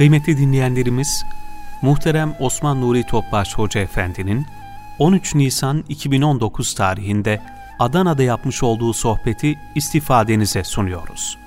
Kıymetli dinleyenlerimiz, muhterem Osman Nuri Topbaş Hoca Efendi'nin 13 Nisan 2019 tarihinde Adana'da yapmış olduğu sohbeti istifadenize sunuyoruz.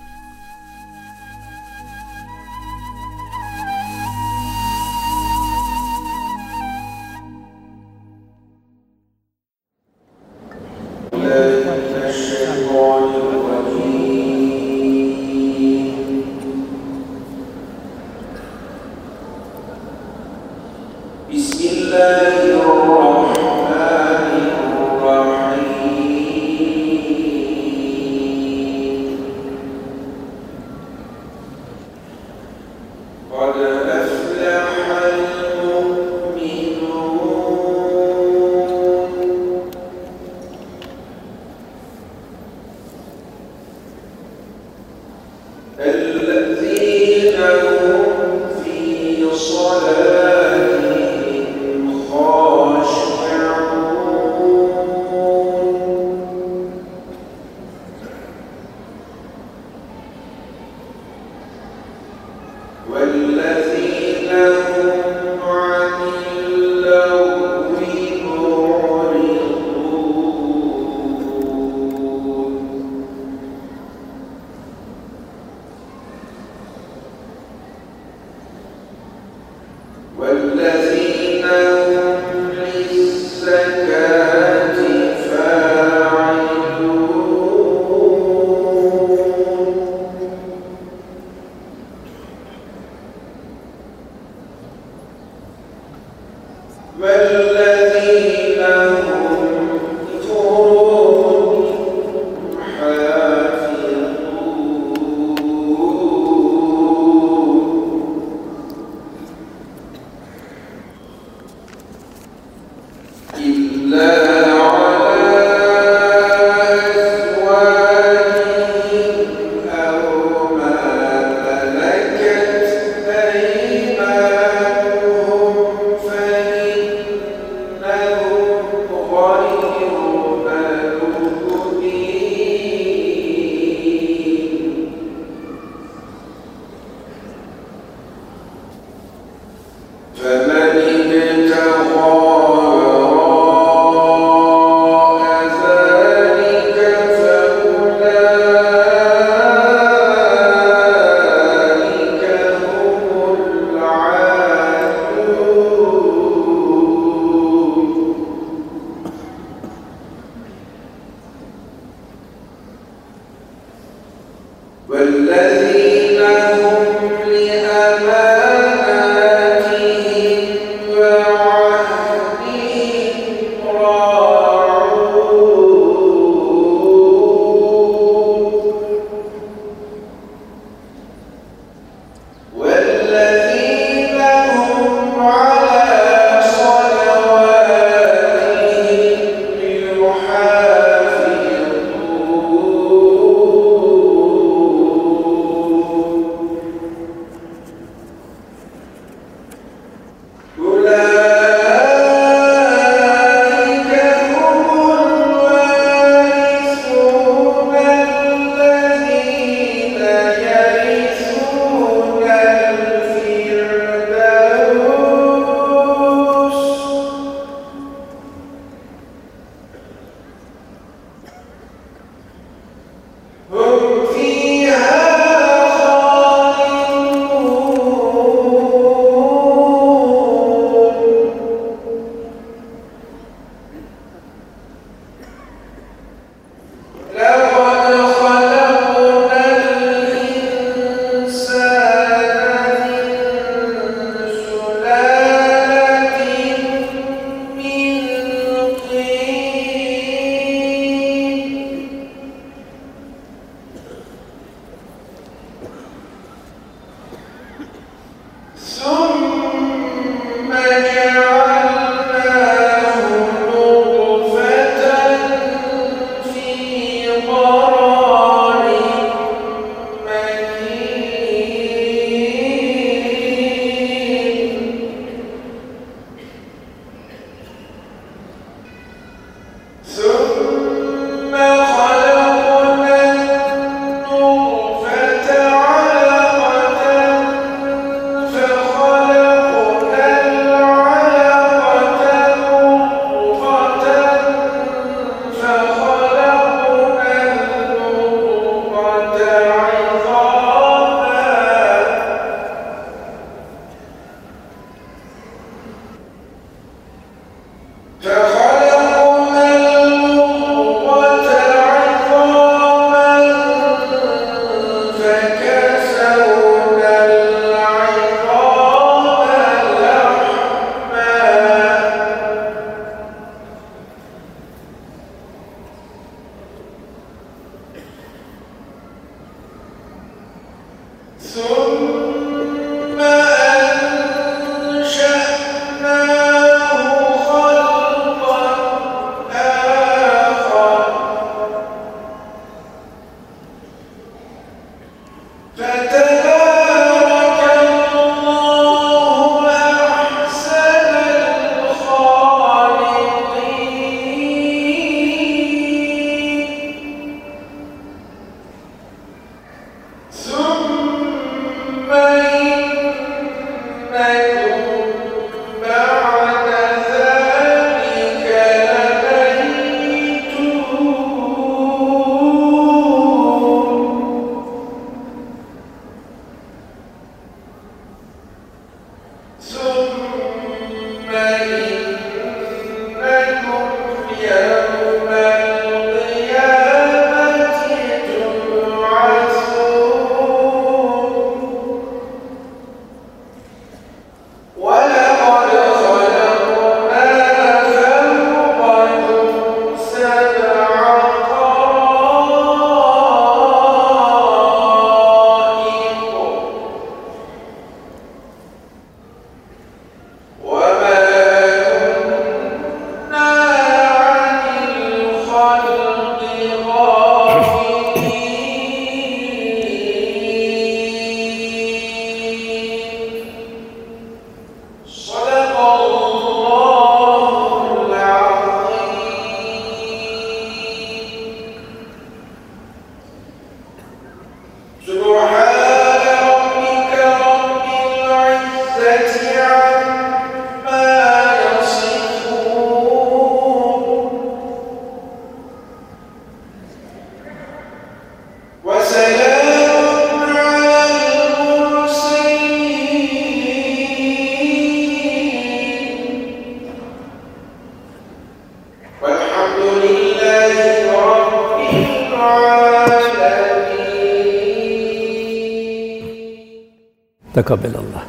Tekabbelallah.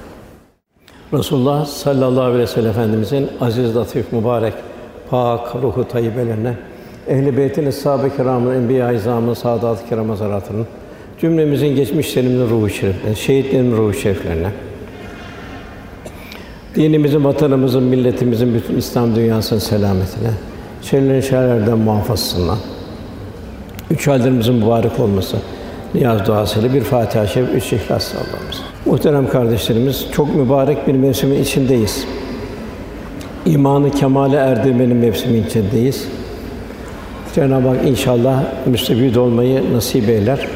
Resulullah sallallahu aleyhi ve sellem Efendimizin aziz, latif, mübarek, pak ruhu tayyibelerine, ehl-i beytin, eshab-ı kiramın, enbiya-i izamın, saadat-ı kiram hazaratının, cümlemizin geçmişlerimizin ruhu şeriflerine, şehitlerin ruhu şeriflerine, dinimizin, vatanımızın, milletimizin, bütün İslam dünyasının selametine, şerlerin şerlerden muhafazasına, üç hallerimizin mübarek olması, niyaz duasıyla bir Fatiha-i Şerif, üç İhlas Allah'ımız. Muhterem kardeşlerimiz, çok mübarek bir mevsimin içindeyiz. İmanı kemale erdirmenin mevsimin içindeyiz. Cenab-ı Hak inşallah müstefid olmayı nasip eyler.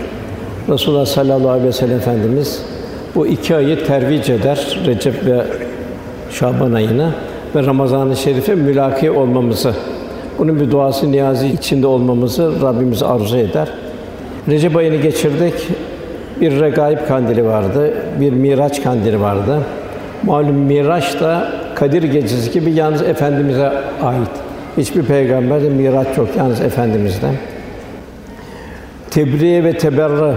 Resulullah sallallahu aleyhi ve sellem Efendimiz bu iki ayı tervic eder. Recep ve Şaban ayını ve Ramazan-ı Şerif'e mülaki olmamızı, bunun bir duası niyazi içinde olmamızı Rabbimiz arzu eder. Recep ayını geçirdik. Bir regaib kandili vardı, bir miraç kandili vardı. Malum miraç da Kadir gecesi gibi yalnız efendimize ait. Hiçbir peygamberde miraç yok yalnız efendimizden. Tebriye ve teberra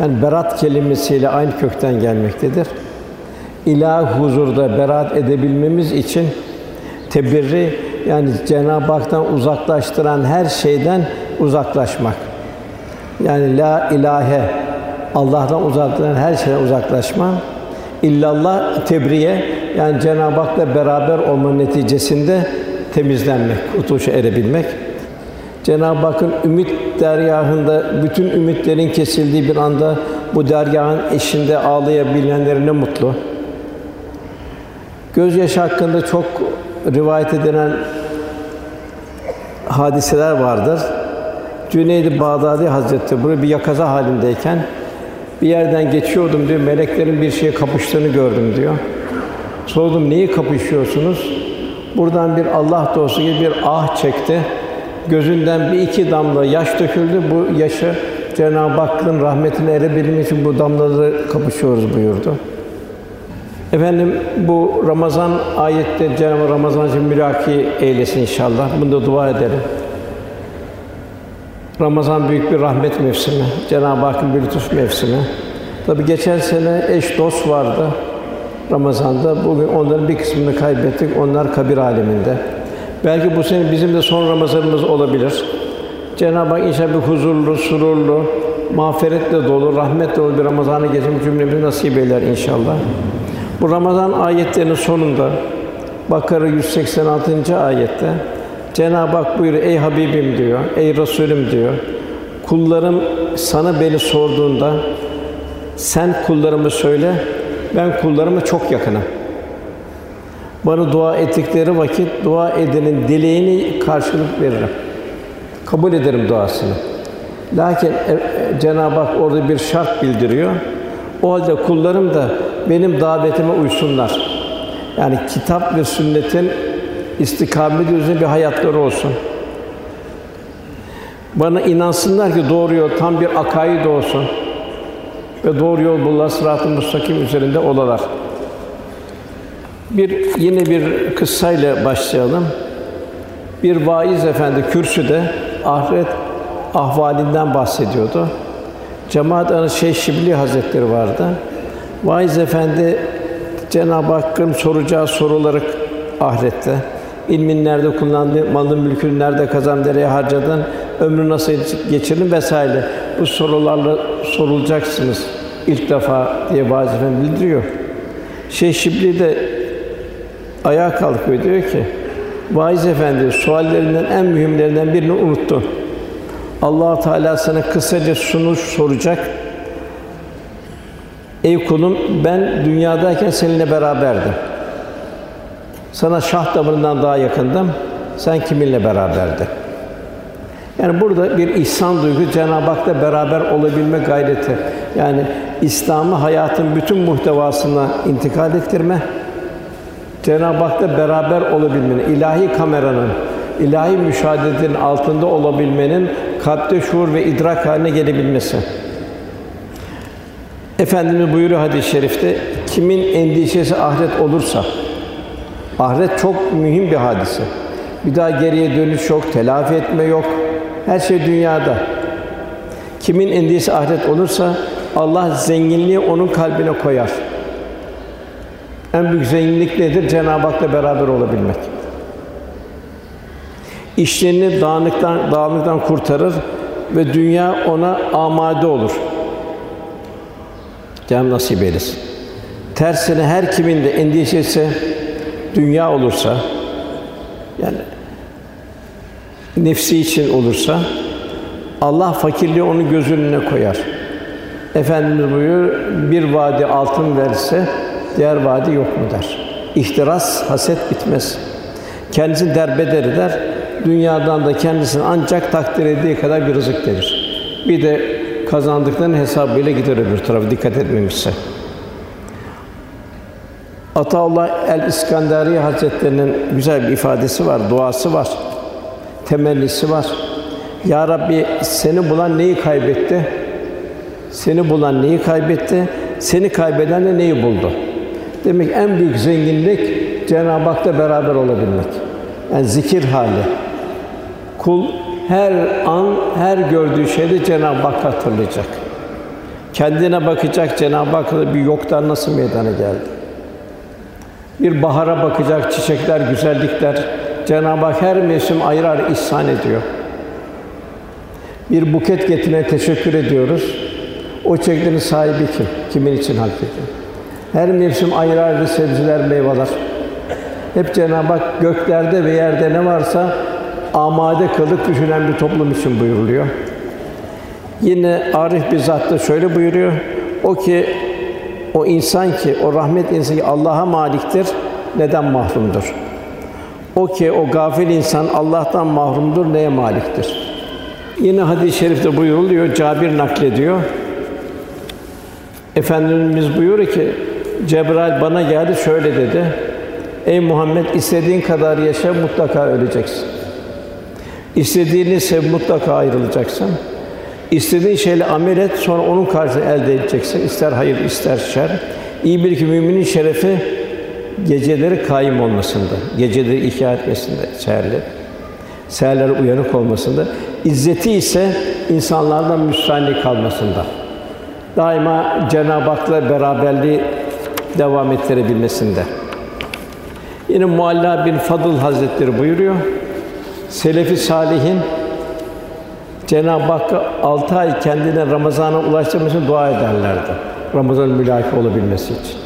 yani berat kelimesiyle aynı kökten gelmektedir. İlah huzurda berat edebilmemiz için tebirri yani Cenab-ı Hak'tan uzaklaştıran her şeyden uzaklaşmak. Yani la ilahe Allah'tan uzaklaştıran her şeyden uzaklaşma. İllallah tebriye yani Cenab-ı Hak'la beraber olma neticesinde temizlenmek, kurtuluşa erebilmek. Cenab-ı Hakk'ın ümit deryahında bütün ümitlerin kesildiği bir anda bu deryahın eşinde ağlayabilenlere ne mutlu. Gözyaşı hakkında çok rivayet edilen hadiseler vardır. Cüneyd-i Bağdadi Hazretleri buraya bir yakaza halindeyken bir yerden geçiyordum diyor. Meleklerin bir şeye kapıştığını gördüm diyor. Sordum neyi kapışıyorsunuz? Buradan bir Allah dostu gibi bir ah çekti. Gözünden bir iki damla yaş döküldü. Bu yaşı Cenab-ı Hakk'ın rahmetine erebilmek için bu damlaları kapışıyoruz buyurdu. Efendim bu Ramazan ayette Cenab-ı Ramazan için mülaki eylesin inşallah. Bunu da dua edelim. Ramazan büyük bir rahmet mevsimi. Cenab-ı Hakk'ın bir lütuf mevsimi. Tabi geçen sene eş dost vardı Ramazan'da. Bugün onların bir kısmını kaybettik. Onlar kabir aleminde. Belki bu sene bizim de son Ramazanımız olabilir. Cenab-ı Hak inşallah bir huzurlu, sururlu, mağfiretle dolu, rahmetle dolu bir Ramazan'ı geçirmek cümlemizi nasip eyler inşallah. Bu Ramazan ayetlerinin sonunda Bakara 186. ayette Cenab-ı Hak buyuruyor, ey Habibim diyor, ey Resulüm diyor. Kullarım sana beni sorduğunda sen kullarımı söyle, ben kullarıma çok yakınım. Bana dua ettikleri vakit dua edenin dileğini karşılık veririm. Kabul ederim duasını. Lakin e, e, Cenab-ı Hak orada bir şart bildiriyor. O halde kullarım da benim davetime uysunlar. Yani kitap ve sünnetin istikameti üzerine bir hayatları olsun. Bana inansınlar ki doğru yol tam bir akaid olsun ve doğru yol bulurlar sırat-ı müstakim üzerinde olalar. Bir yine bir kıssayla başlayalım. Bir vaiz efendi kürsüde ahiret ahvalinden bahsediyordu. Cemaat arasında Şeyh Şibli Hazretleri vardı. Vaiz efendi Cenab-ı Hakk'ın soracağı soruları ahirette ilmin nerede kullandın, malın mülkünü nerede kazandın, nereye harcadın, ömrü nasıl geçirdin vesaire. Bu sorularla sorulacaksınız ilk defa diye vaaz efendi bildiriyor. Şeyh Şibli de ayağa kalkıyor diyor ki Vaiz efendi suallerinden en mühimlerinden birini unuttun. Allah Teala sana kısaca şunu soracak. Ey kulum ben dünyadayken seninle beraberdim. Sana şah damarından daha yakındım. Sen kiminle beraberdin? Yani burada bir ihsan duygusu Cenab-ı Hak'la beraber olabilme gayreti. Yani İslam'ı hayatın bütün muhtevasına intikal ettirme. Cenab-ı Hak'la beraber olabilmenin, ilahi kameranın, ilahi müşahedetin altında olabilmenin kalpte şuur ve idrak haline gelebilmesi. Efendimiz buyuruyor hadis-i şerifte kimin endişesi ahiret olursa ahiret çok mühim bir hadise. Bir daha geriye dönüş yok, telafi etme yok. Her şey dünyada. Kimin endişesi ahiret olursa Allah zenginliği onun kalbine koyar. En büyük zenginlik nedir? Cenab-ı Hak'la beraber olabilmek. İşlerini dağınıktan dağınıktan kurtarır ve dünya ona amade olur. Cenab-ı nasip eylesin. Tersine her kimin de endişesi dünya olursa yani nefsi için olursa Allah fakirliği onun göz önüne koyar. Efendimiz buyuruyor, bir vadi altın verse diğer vadi yok mu der. İhtiras, haset bitmez. Kendisini derbeder eder. Dünyadan da kendisini ancak takdir ettiği kadar bir rızık verir. Bir de kazandıklarının hesabıyla gider öbür tarafa dikkat etmemişse. Ataullah el İskanderi Hazretlerinin güzel bir ifadesi var, duası var, temennisi var. Ya Rabbi seni bulan neyi kaybetti? Seni bulan neyi kaybetti? Seni kaybeden de neyi buldu? Demek en büyük zenginlik Cenab-ı Hak'la beraber olabilmek. Yani zikir hali. Kul her an, her gördüğü şeyde Cenab-ı Hak hatırlayacak. Kendine bakacak, Cenab-ı Hak'la bir yoktan nasıl meydana geldi? Bir bahara bakacak, çiçekler, güzellikler. Cenab-ı Hak her mevsim ayrı ayrı ihsan ediyor. Bir buket getirene teşekkür ediyoruz. O çiçeklerin sahibi kim? Kimin için hak ediyor? Her mevsim ayrı ayrı sebzeler, meyveler. Hep Cenab-ı Hak göklerde ve yerde ne varsa amade kılıp düşünen bir toplum için buyuruluyor. Yine Arif bir zat da şöyle buyuruyor. O ki o insan ki o rahmet insanı ki Allah'a maliktir. Neden mahrumdur? O ki o gafil insan Allah'tan mahrumdur. Neye maliktir? Yine hadis-i şerifte buyuruluyor. Cabir naklediyor. Efendimiz buyuruyor ki Cebrail bana geldi şöyle dedi. Ey Muhammed istediğin kadar yaşa mutlaka öleceksin. İstediğini sev mutlaka ayrılacaksın. İstediğin şeyle amel et sonra onun karşılığını elde edeceksin. İster hayır ister şer. İyi bir ki müminin şerefi geceleri kaim olmasında, geceleri ihya etmesinde. Seherler uyanık olmasında. İzzeti ise insanlardan müstahni kalmasında. Daima Cenab-ı Hak'la beraberliği devam ettirebilmesinde. Yine Mualla bin Fadıl Hazretleri buyuruyor. Selefi salihin Cenab-ı Hakk'a altı ay kendine Ramazan'a ulaştırması için dua ederlerdi. Ramazan mülaki olabilmesi için.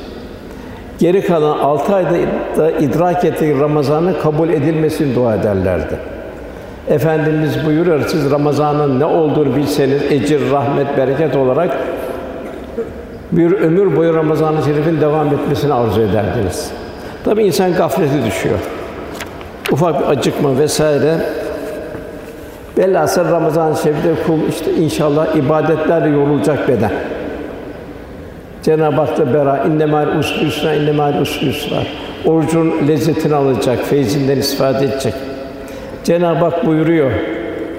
Geri kalan altı ayda da idrak ettiği Ramazan'ın kabul edilmesini dua ederlerdi. Efendimiz buyuruyor, siz Ramazan'ın ne olduğunu bilseniz, ecir, rahmet, bereket olarak bir ömür boyu Ramazan-ı Şerif'in devam etmesini arzu ederdiniz. Tabii insan gaflete düşüyor. Ufak bir acıkma vesaire. Velhasıl Ramazan-ı Şerif'te kul işte inşallah ibadetlerle yorulacak beden. Cenab-ı Hak da bera innemâl usri yusra innemâl usri yusra. Orucun lezzetini alacak, feyzinden istifade edecek. Cenab-ı Hak buyuruyor.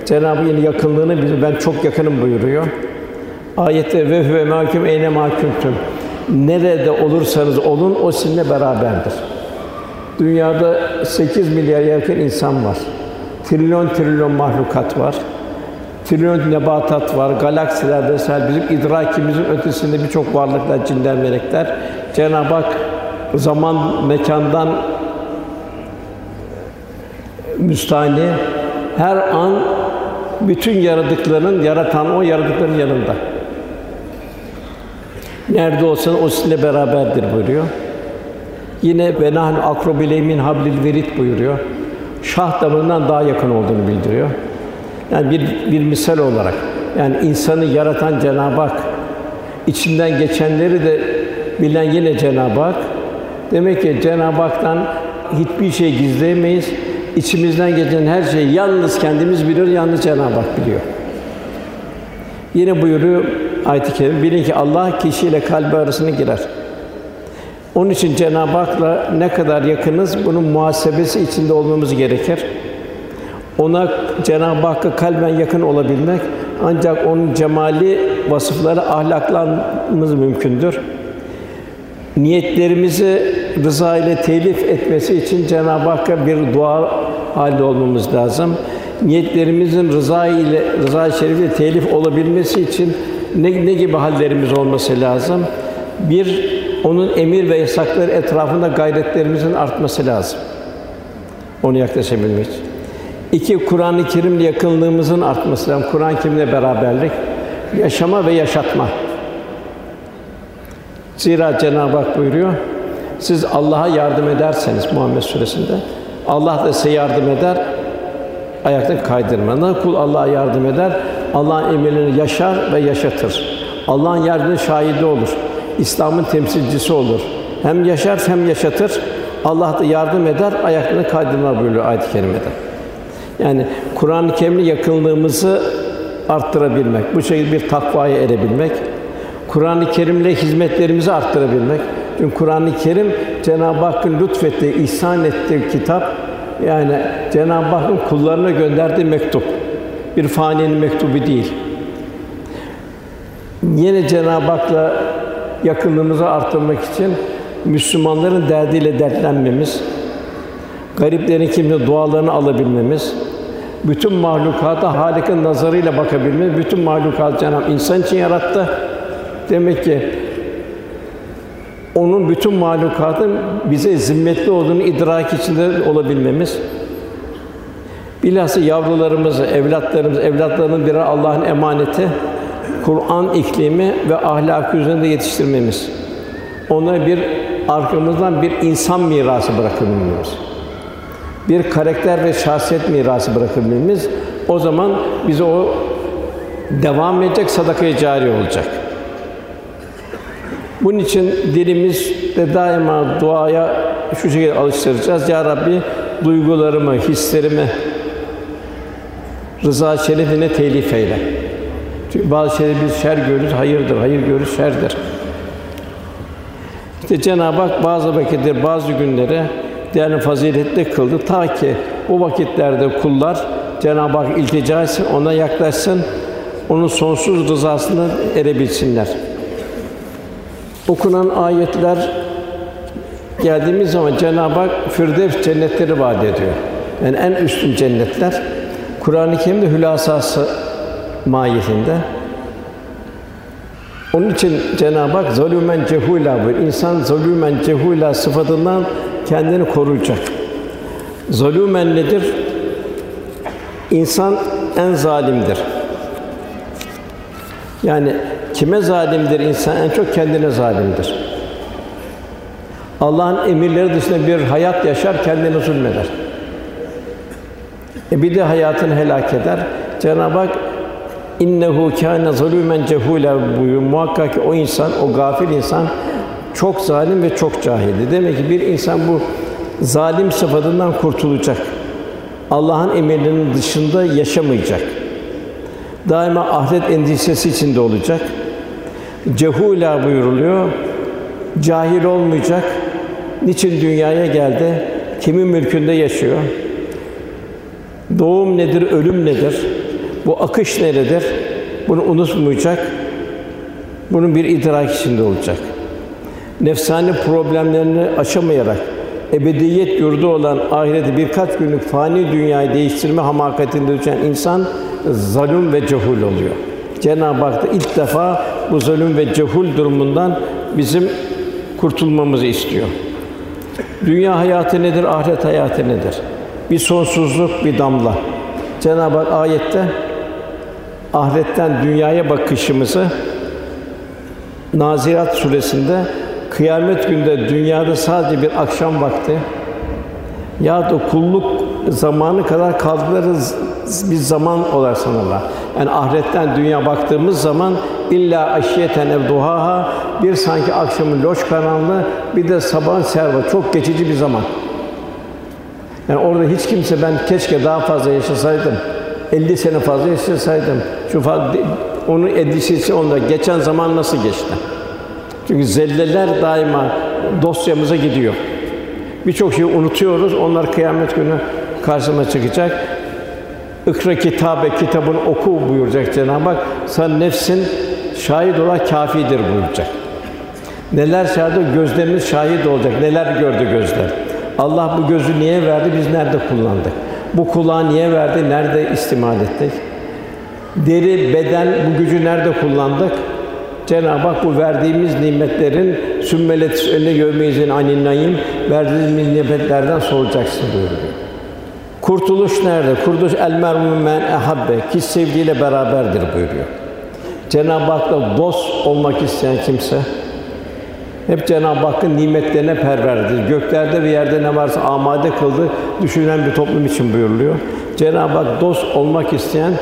Cenab-ı Hak yakınlığını bize ben çok yakınım buyuruyor. Ayette ve huve mahkum eyne mahkumtum. Nerede olursanız olun o sizinle beraberdir. Dünyada 8 milyar yakın insan var. Trilyon trilyon mahlukat var. Trilyon nebatat var, galaksiler vesaire bizim idrakimizin ötesinde birçok varlıklar, cinler, melekler. Cenab-ı Hak zaman, mekandan müstahni her an bütün yaradıkların yaratan o yaradıkların yanında. Nerede olsan o sizinle beraberdir buyuruyor. Yine ve nahnu akrobileymin hablil verit buyuruyor. Şah damarından daha yakın olduğunu bildiriyor. Yani bir bir misal olarak yani insanı yaratan Cenab-ı Hak içinden geçenleri de bilen yine Cenab-ı Hak. Demek ki Cenab-ı Hak'tan hiçbir şey gizleyemeyiz. İçimizden geçen her şeyi yalnız kendimiz biliyoruz, yalnız Cenab-ı Hak biliyor. Yine buyuruyor ayet-i kerime, bilin ki Allah kişiyle kalbi arasına girer. Onun için Cenab-ı Hak'la ne kadar yakınız, bunun muhasebesi içinde olmamız gerekir. Ona Cenab-ı Hakk'a kalben yakın olabilmek, ancak onun cemali vasıfları ahlaklanmamız mümkündür. Niyetlerimizi rıza ile telif etmesi için Cenab-ı Hakk'a bir dua halde olmamız lazım. Niyetlerimizin rıza ile rıza şerifi telif olabilmesi için ne, ne gibi hallerimiz olması lazım? Bir, onun emir ve yasakları etrafında gayretlerimizin artması lazım. Onu yaklaşabilmek için. İki, Kur'an-ı Kerim'le yakınlığımızın artması lazım. Kur'an-ı Kerim'le beraberlik, yaşama ve yaşatma. Zira Cenab-ı Hak buyuruyor, siz Allah'a yardım ederseniz Muhammed Suresinde, Allah da size yardım eder, ayakta kaydırma. Kul Allah'a yardım eder, Allah'ın emirlerini yaşar ve yaşatır. Allah'ın yardımı şahidi olur. İslam'ın temsilcisi olur. Hem yaşar hem yaşatır. Allah da yardım eder, ayaklarını kaydırma buyuruyor ayet-i kerimede. Yani Kur'an-ı Kerim'le yakınlığımızı arttırabilmek, bu şekilde bir takvaya erebilmek, Kur'an-ı Kerim'le hizmetlerimizi arttırabilmek. Çünkü Kur'an-ı Kerim Cenab-ı Hakk'ın lütfettiği, ihsan ettiği kitap. Yani Cenab-ı Hakk'ın kullarına gönderdiği mektup. Bir faninin mektubu değil. Yine Cenab-ı Hak'la yakınlığımızı arttırmak için Müslümanların derdiyle dertlenmemiz, gariplerin kimse dualarını alabilmemiz, bütün mahlukata Halik'in nazarıyla bakabilmemiz, bütün mahlukat Cenab-ı insan için yarattı. Demek ki onun bütün mahlukatın bize zimmetli olduğunu idrak içinde olabilmemiz. Bilhassa yavrularımızı, evlatlarımız, evlatlarının birer Allah'ın emaneti, Kur'an iklimi ve ahlakı üzerinde yetiştirmemiz. Ona bir arkamızdan bir insan mirası bırakabilmemiz. Bir karakter ve şahsiyet mirası bırakabilmemiz. O zaman bize o devam edecek sadaka-i cari olacak. Bunun için dilimizde daima duaya şu şekilde alıştıracağız. Ya Rabbi duygularımı, hislerimi rıza şerefine telif eyle. Bazı şeyleri biz şer görürüz, hayırdır, hayır görürüz, şerdir. İşte Cenab-ı Hak bazı vakitler, bazı günleri değerli faziletli kıldı ta ki o vakitlerde kullar Cenab-ı Hak iltica etsin, ona yaklaşsın, onun sonsuz rızasına erebilsinler. Okunan ayetler geldiğimiz zaman Cenab-ı Hak Firdevs cennetleri vaat ediyor. Yani en üstün cennetler. Kur'an-ı Kerim'de hülasası mahiyetinde. Onun için Cenab-ı Hak zalûmen cehûlâ buyuruyor. İnsan zalûmen cehûlâ sıfatından kendini koruyacak. Zalûmen nedir? İnsan en zalimdir. Yani kime zalimdir insan? En çok kendine zalimdir. Allah'ın emirleri dışında bir hayat yaşar, kendini zulmeder. E bir de hayatını helak eder. Cenab-ı Hak innehu kâne zalûmen cehûlâ buyuruyor. Muhakkak ki o insan, o gafil insan çok zalim ve çok cahildi. Demek ki bir insan bu zalim sıfatından kurtulacak. Allah'ın emirlerinin dışında yaşamayacak. Daima ahiret endişesi içinde olacak. Cehûlâ buyuruluyor. Cahil olmayacak. Niçin dünyaya geldi? Kimin mülkünde yaşıyor? Doğum nedir, ölüm nedir? Bu akış neredir? Bunu unutmayacak. Bunun bir idrak içinde olacak. Nefsani problemlerini aşamayarak ebediyet yurdu olan ahireti birkaç günlük fani dünyayı değiştirme hamakatinde düşen insan zalim ve cehul oluyor. Cenab-ı Hak da ilk defa bu zulüm ve cehul durumundan bizim kurtulmamızı istiyor. Dünya hayatı nedir, ahiret hayatı nedir? Bir sonsuzluk, bir damla. Cenab-ı Hak ayette ahiretten dünyaya bakışımızı Nazirat suresinde kıyamet günde dünyada sadece bir akşam vakti ya da kulluk zamanı kadar kaldıkları bir zaman olarak sanırlar. Yani ahiretten dünya baktığımız zaman illa aşiyeten ev duhaha bir sanki akşamın loş karanlığı bir de sabahın serva çok geçici bir zaman. Yani orada hiç kimse ben keşke daha fazla yaşasaydım. 50 sene fazla yaşasaydım. Şu fazla, onun endişesi onda geçen zaman nasıl geçti? Çünkü zelleler daima dosyamıza gidiyor. Birçok şeyi unutuyoruz. Onlar kıyamet günü karşıma çıkacak. İkra kitabe, kitabını oku buyuracak Cenab-ı Hak. Sen nefsin şahit olan kâfidir buyuracak. Neler şahit gözlerimiz şahit olacak. Neler gördü gözler. Allah bu gözü niye verdi? Biz nerede kullandık? Bu kulağı niye verdi? Nerede istimal ettik? Deri, beden bu gücü nerede kullandık? Cenab-ı Hak bu verdiğimiz nimetlerin sümmelet önüne görmeyizin anin naim verdiğimiz nimetlerden soracaksın buyuruyor. Kurtuluş nerede? Kurtuluş el mermum men ehabbe ki sevdiğiyle beraberdir buyuruyor. Cenab-ı Hak'la dost olmak isteyen kimse hep Cenab-ı Hakk'ın nimetlerine perverdir. Göklerde ve yerde ne varsa amade kıldı, düşünen bir toplum için buyuruluyor. Cenab-ı Hak dost olmak isteyen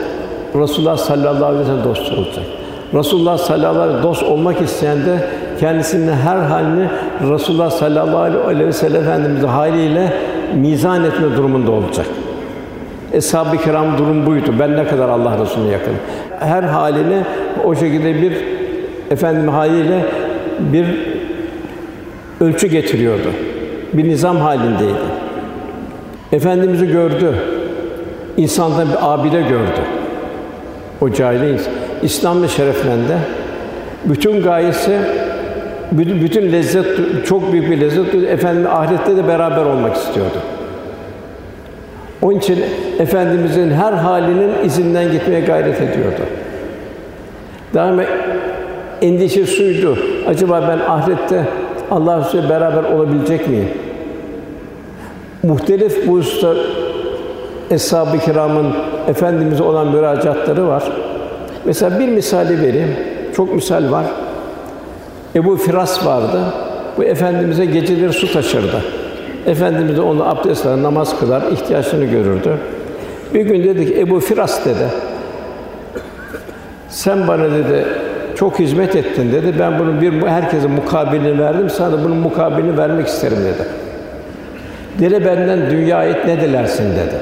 Resulullah sallallahu aleyhi ve sellem dost olacak. Resulullah sallallahu aleyhi ve sellem dost olmak isteyen de kendisinin her halini Resulullah sallallahu aleyhi ve sellem Efendimiz'in haliyle mizan etme durumunda olacak. Eshab-ı kiram durum buydu. Ben ne kadar Allah Resulüne yakın. Her haline o şekilde bir efendim haliyle bir ölçü getiriyordu. Bir nizam halindeydi. Efendimiz'i gördü. İnsandan bir abide gördü. O cahil insan. İslam'la şereflendi. Bütün gayesi bütün, bütün lezzet çok büyük bir lezzet efendim ahirette de beraber olmak istiyordu. Onun için efendimizin her halinin izinden gitmeye gayret ediyordu. Daima endişe suydu. Acaba ben ahirette Allah Resulü beraber olabilecek miyim? Muhtelif bu usta Eshab-ı Kiram'ın efendimize olan müracaatları var. Mesela bir misali vereyim. Çok misal var. Ebu Firas vardı. Bu efendimize geceleri su taşırdı. Efendimiz de onu abdest alır, namaz kılar, ihtiyaçlarını görürdü. Bir gün dedi ki Ebu Firas dedi. Sen bana dedi çok hizmet ettin dedi. Ben bunun bir herkese mukabilini verdim. Sana da bunun mukabilini vermek isterim dedi. Dile benden dünya ait ne dilersin dedi.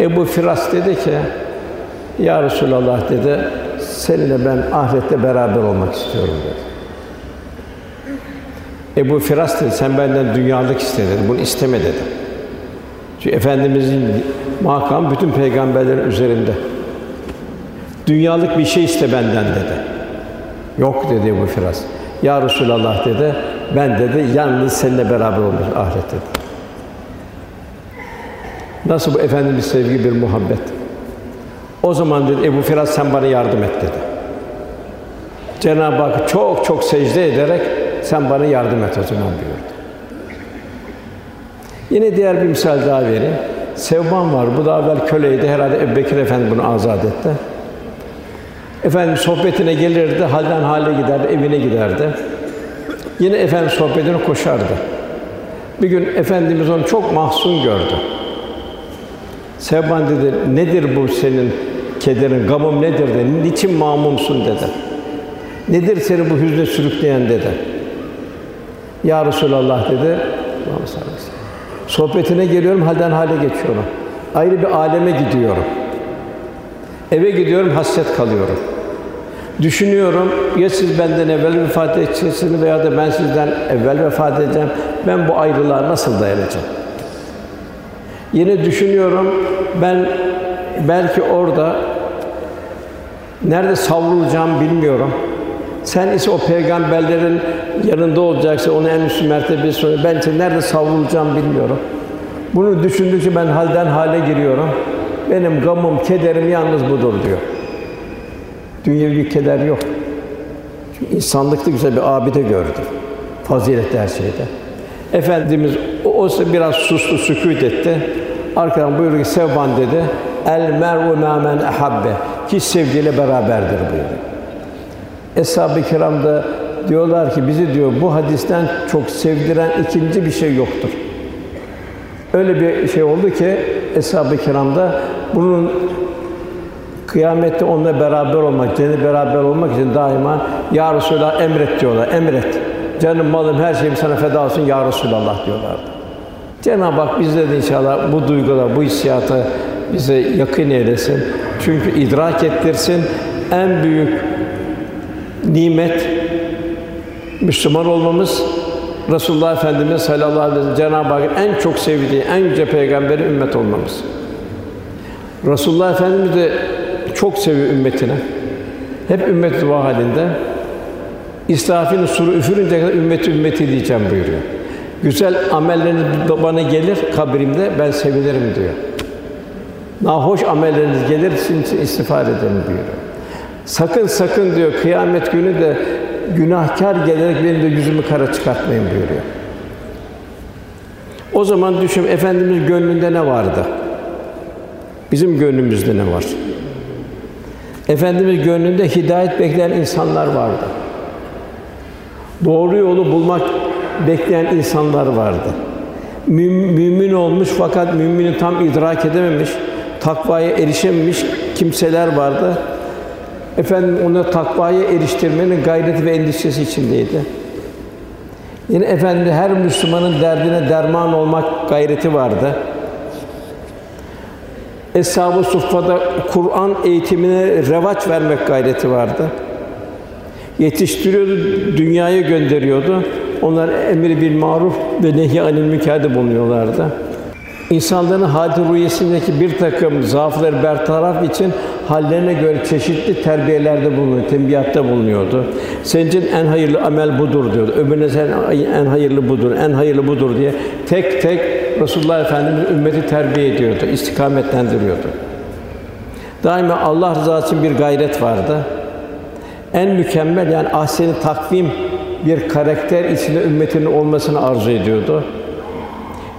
Ebu Firas dedi ki Ya Resulallah dedi seninle ben ahirette beraber olmak istiyorum dedi. Ebu Firas dedi, sen benden dünyalık iste dedi, bunu isteme dedi. Çünkü Efendimizin makam bütün peygamberlerin üzerinde. Dünyalık bir şey iste benden dedi. Yok dedi Ebu Firas. Ya Resulallah dedi, ben dedi yalnız seninle beraber olmuş ahiret dedi. Nasıl bu Efendimiz sevgi bir muhabbet. O zaman dedi Ebu Firas sen bana yardım et dedi. Cenab-ı Hak çok çok secde ederek sen bana yardım et o zaman buyurdu. Yine diğer bir misal daha vereyim. Sevban var. Bu da evvel köleydi. Herhalde Ebu Bekir Efendi bunu azat etti. Efendim sohbetine gelirdi, halden hale giderdi, evine giderdi. Yine efendim sohbetine koşardı. Bir gün efendimiz onu çok mahzun gördü. Sevban dedi, nedir bu senin kederin, gamım nedir dedi. Niçin mamumsun dedi. Nedir seni bu hüzne sürükleyen dedi. Ya Resulallah dedi. Sohbetine geliyorum, halden hale geçiyorum. Ayrı bir aleme gidiyorum. Eve gidiyorum, hasret kalıyorum. Düşünüyorum, ya siz benden evvel vefat edeceksiniz veya da ben sizden evvel vefat edeceğim. Ben bu ayrılığa nasıl dayanacağım? Yine düşünüyorum, ben belki orada nerede savrulacağım bilmiyorum. Sen ise o peygamberlerin yanında olacaksın, onu en üst mertebesi sonra ben ise nerede savrulacağım bilmiyorum. Bunu düşündükçe ben halden hale giriyorum. Benim gamım, kederim yalnız budur diyor. Dünyevi keder yok. Çünkü insanlıkta güzel bir abide gördü. Fazilet her şeyde. Efendimiz o, o biraz sustu, sükût etti. Arkadan buyurdu ki Sevban dedi. El mer'u men ehabbe. Ki sevgiyle beraberdir buyurdu. Eshab-ı kiram da diyorlar ki bizi diyor bu hadisten çok sevdiren ikinci bir şey yoktur. Öyle bir şey oldu ki Eshab-ı kiramda bunun kıyamette onunla beraber olmak, cennete beraber olmak için daima Ya Resulallah emret diyorlar. Emret. Canım, malım, her şeyim sana feda olsun Ya Resulallah diyorlardı. Cenab-ı Hak bizde de inşallah bu duygular, bu hissiyata bize yakın eylesin. Çünkü idrak ettirsin. En büyük nimet Müslüman olmamız, Resulullah Efendimiz sallallahu aleyhi ve sellem Cenab-ı Hak en çok sevdiği en yüce peygamberi ümmet olmamız. Resulullah Efendimiz de çok seviyor ümmetine. Hep ümmet dua halinde. İsrafil'in suru üfürünce kadar ümmeti ümmeti diyeceğim buyuruyor. Güzel amelleriniz bana gelir kabrimde ben sevinirim diyor. Nahoş amelleriniz gelir sizin için istiğfar ederim buyuruyor. Sakın sakın diyor kıyamet günü de günahkar gelerek benim de yüzümü kara çıkartmayın buyuruyor. O zaman düşün efendimiz gönlünde ne vardı? Bizim gönlümüzde ne var? Efendimiz gönlünde hidayet bekleyen insanlar vardı. Doğru yolu bulmak bekleyen insanlar vardı. Mümin olmuş fakat mümini tam idrak edememiş, takvaya erişememiş kimseler vardı. Efendim onu takvaya eriştirmenin gayreti ve endişesi içindeydi. Yine efendi her Müslümanın derdine derman olmak gayreti vardı. Eshab-ı Suffa'da Kur'an eğitimine revaç vermek gayreti vardı. Yetiştiriyordu, dünyaya gönderiyordu. Onlar emri bil maruf ve nehy anil münker'de bulunuyorlardı. İnsanların hadi rüyesindeki bir takım zaafları bertaraf için hallerine göre çeşitli terbiyelerde bulunuyor, tembihatta bulunuyordu. Senin için en hayırlı amel budur diyordu. Öbürüne sen en hayırlı budur, en hayırlı budur diye tek tek Resulullah Efendimiz ümmeti terbiye ediyordu, istikametlendiriyordu. Daima Allah rızası için bir gayret vardı. En mükemmel yani ahseni takvim bir karakter içinde ümmetinin olmasını arzu ediyordu.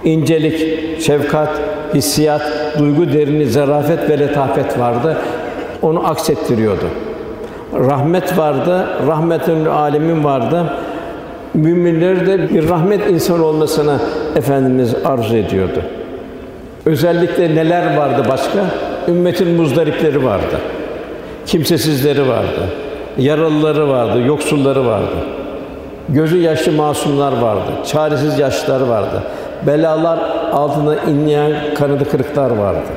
İncelik, şefkat, hissiyat, duygu derini, zarafet ve letafet vardı. Onu aksettiriyordu. Rahmet vardı, rahmetin alemin vardı. Müminler de bir rahmet insan olmasını efendimiz arzu ediyordu. Özellikle neler vardı başka? Ümmetin muzdaripleri vardı. Kimsesizleri vardı. Yaralıları vardı, yoksulları vardı. Gözü yaşlı masumlar vardı. Çaresiz yaşlılar vardı. Belalar altında inleyen kanadı kırıklar vardı.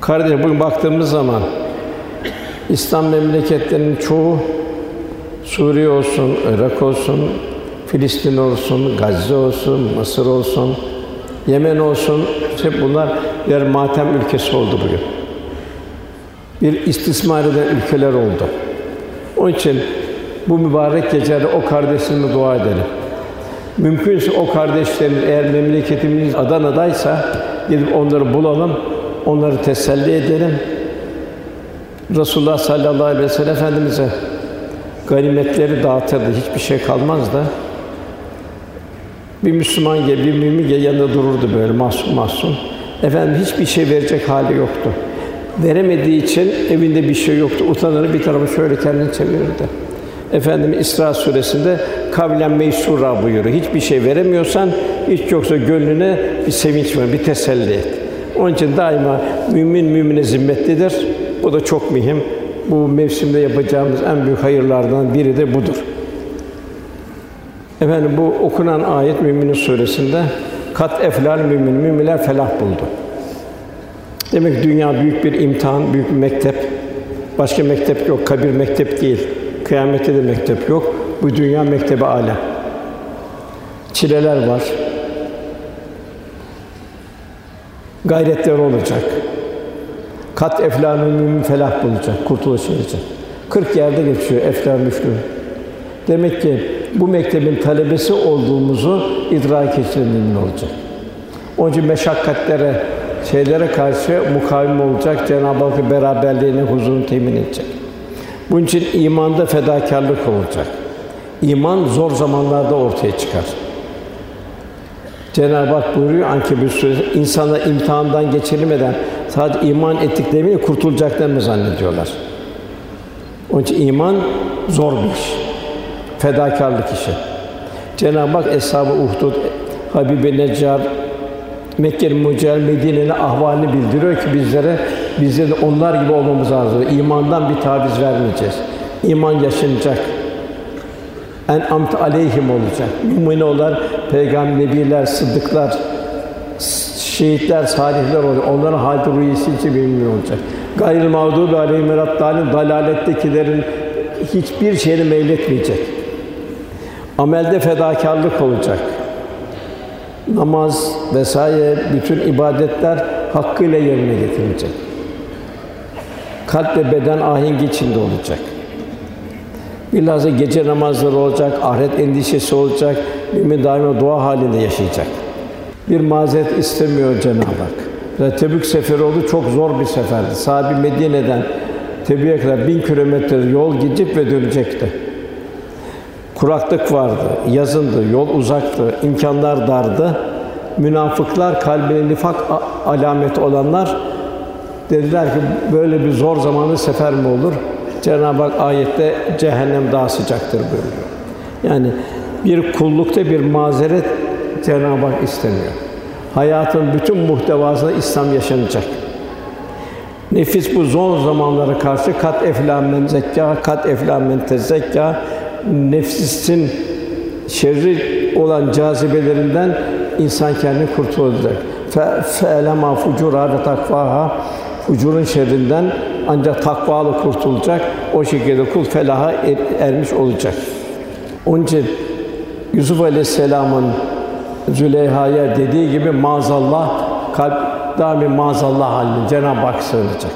Kardeşim bugün baktığımız zaman İslam memleketlerinin çoğu Suriye olsun, Irak olsun, Filistin olsun, Gazze olsun, Mısır olsun, Yemen olsun, hep bunlar bir matem ülkesi oldu bugün. Bir istismar eden ülkeler oldu. Onun için bu mübarek gecede o kardeşlerime dua edelim. Mümkünse o kardeşlerin eğer memleketimiz Adana'daysa gidip onları bulalım, onları teselli edelim. Resulullah sallallahu aleyhi ve sellem Efendimiz'e ganimetleri dağıtırdı, hiçbir şey kalmazdı. Bir Müslüman gel, bir mümin gel yanında dururdu böyle mahzun mahzun. Efendim hiçbir şey verecek hali yoktu. Veremediği için evinde bir şey yoktu. Utanır bir tarafa şöyle kendini çevirirdi. Efendim İsra suresinde kavlen meysura buyuruyor. Hiçbir şey veremiyorsan hiç yoksa gönlüne bir sevinç ver, bir teselli et. Onun için daima mümin mümine zimmetlidir. Bu da çok mühim. Bu mevsimde yapacağımız en büyük hayırlardan biri de budur. Efendim bu okunan ayet Müminin suresinde kat eflal mümin müminler felah buldu. Demek ki dünya büyük bir imtihan, büyük bir mektep. Başka mektep yok, kabir mektep değil. Kıyamette de mektep yok. Bu dünya mektebi alem. Çileler var. Gayretler olacak. Kat eflanın mümin felah bulacak, kurtuluş edecek. 40 yerde geçiyor eflah müflü. Demek ki bu mektebin talebesi olduğumuzu idrak mümin olacak. Onun için meşakkatlere, şeylere karşı mukavim olacak, Cenab-ı Hakk'ın beraberliğine, huzurunu temin edecek. Bunun için imanda fedakarlık olacak. İman zor zamanlarda ortaya çıkar. Cenab-ı Hak buyuruyor Ankebut suresi, insana imtihandan geçirilmeden sadece iman ettiklerini kurtulacaklarını zannediyorlar. Onun için iman zor bir iş. Fedakarlık işi. Cenab-ı Hak Eshab-ı Uhdud, Habibe Neccar, Mekke-i Mücahel Medine'nin ahvalini bildiriyor ki bizlere bizleri onlar gibi olmamız lazım. İmandan bir taviz vermeyeceğiz. İman yaşanacak. En amt aleyhim olacak. Mümin olan peygamber, nebiler, sıddıklar, şehitler, salihler olacak. Onların hâd rüyesi için mümin olacak. Gayril mağdûbü aleyhim dalin dalalettekilerin hiçbir şeyini meyletmeyecek. Amelde fedakarlık olacak. Namaz vesaire bütün ibadetler hakkıyla yerine getirilecek. Kalp ve beden ahengi içinde olacak. Bilhassa gece namazları olacak, ahiret endişesi olacak, mümin daima dua halinde yaşayacak. Bir mazeret istemiyor Cenab-ı Hak. Ve Tebük seferi oldu, çok zor bir seferdi. Sahabi Medine'den Tebük'e kadar bin kilometre yol gidecek ve dönecekti. Kuraklık vardı, yazındı, yol uzaktı, imkanlar dardı. Münafıklar kalbine nifak alameti olanlar dediler ki böyle bir zor zamanı sefer mi olur? Cenab-ı Hak ayette cehennem daha sıcaktır buyuruyor. Yani bir kullukta bir mazeret Cenab-ı Hak istemiyor. Hayatın bütün muhtevasında İslam yaşanacak. Nefis bu zor zamanlara karşı kat eflamen zekka, kat eflamen tezekka, nefsin şerri olan cazibelerinden insan kendini kurtulacak. Fe fe'lema fucura ve takvaha fucurun şerrinden ancak takvalı kurtulacak. O şekilde kul felaha er, ermiş olacak. Onun için Yusuf Aleyhisselam'ın Züleyha'ya dediği gibi maazallah kalp daimi maazallah halinde Cenab-ı Hak sığınacak.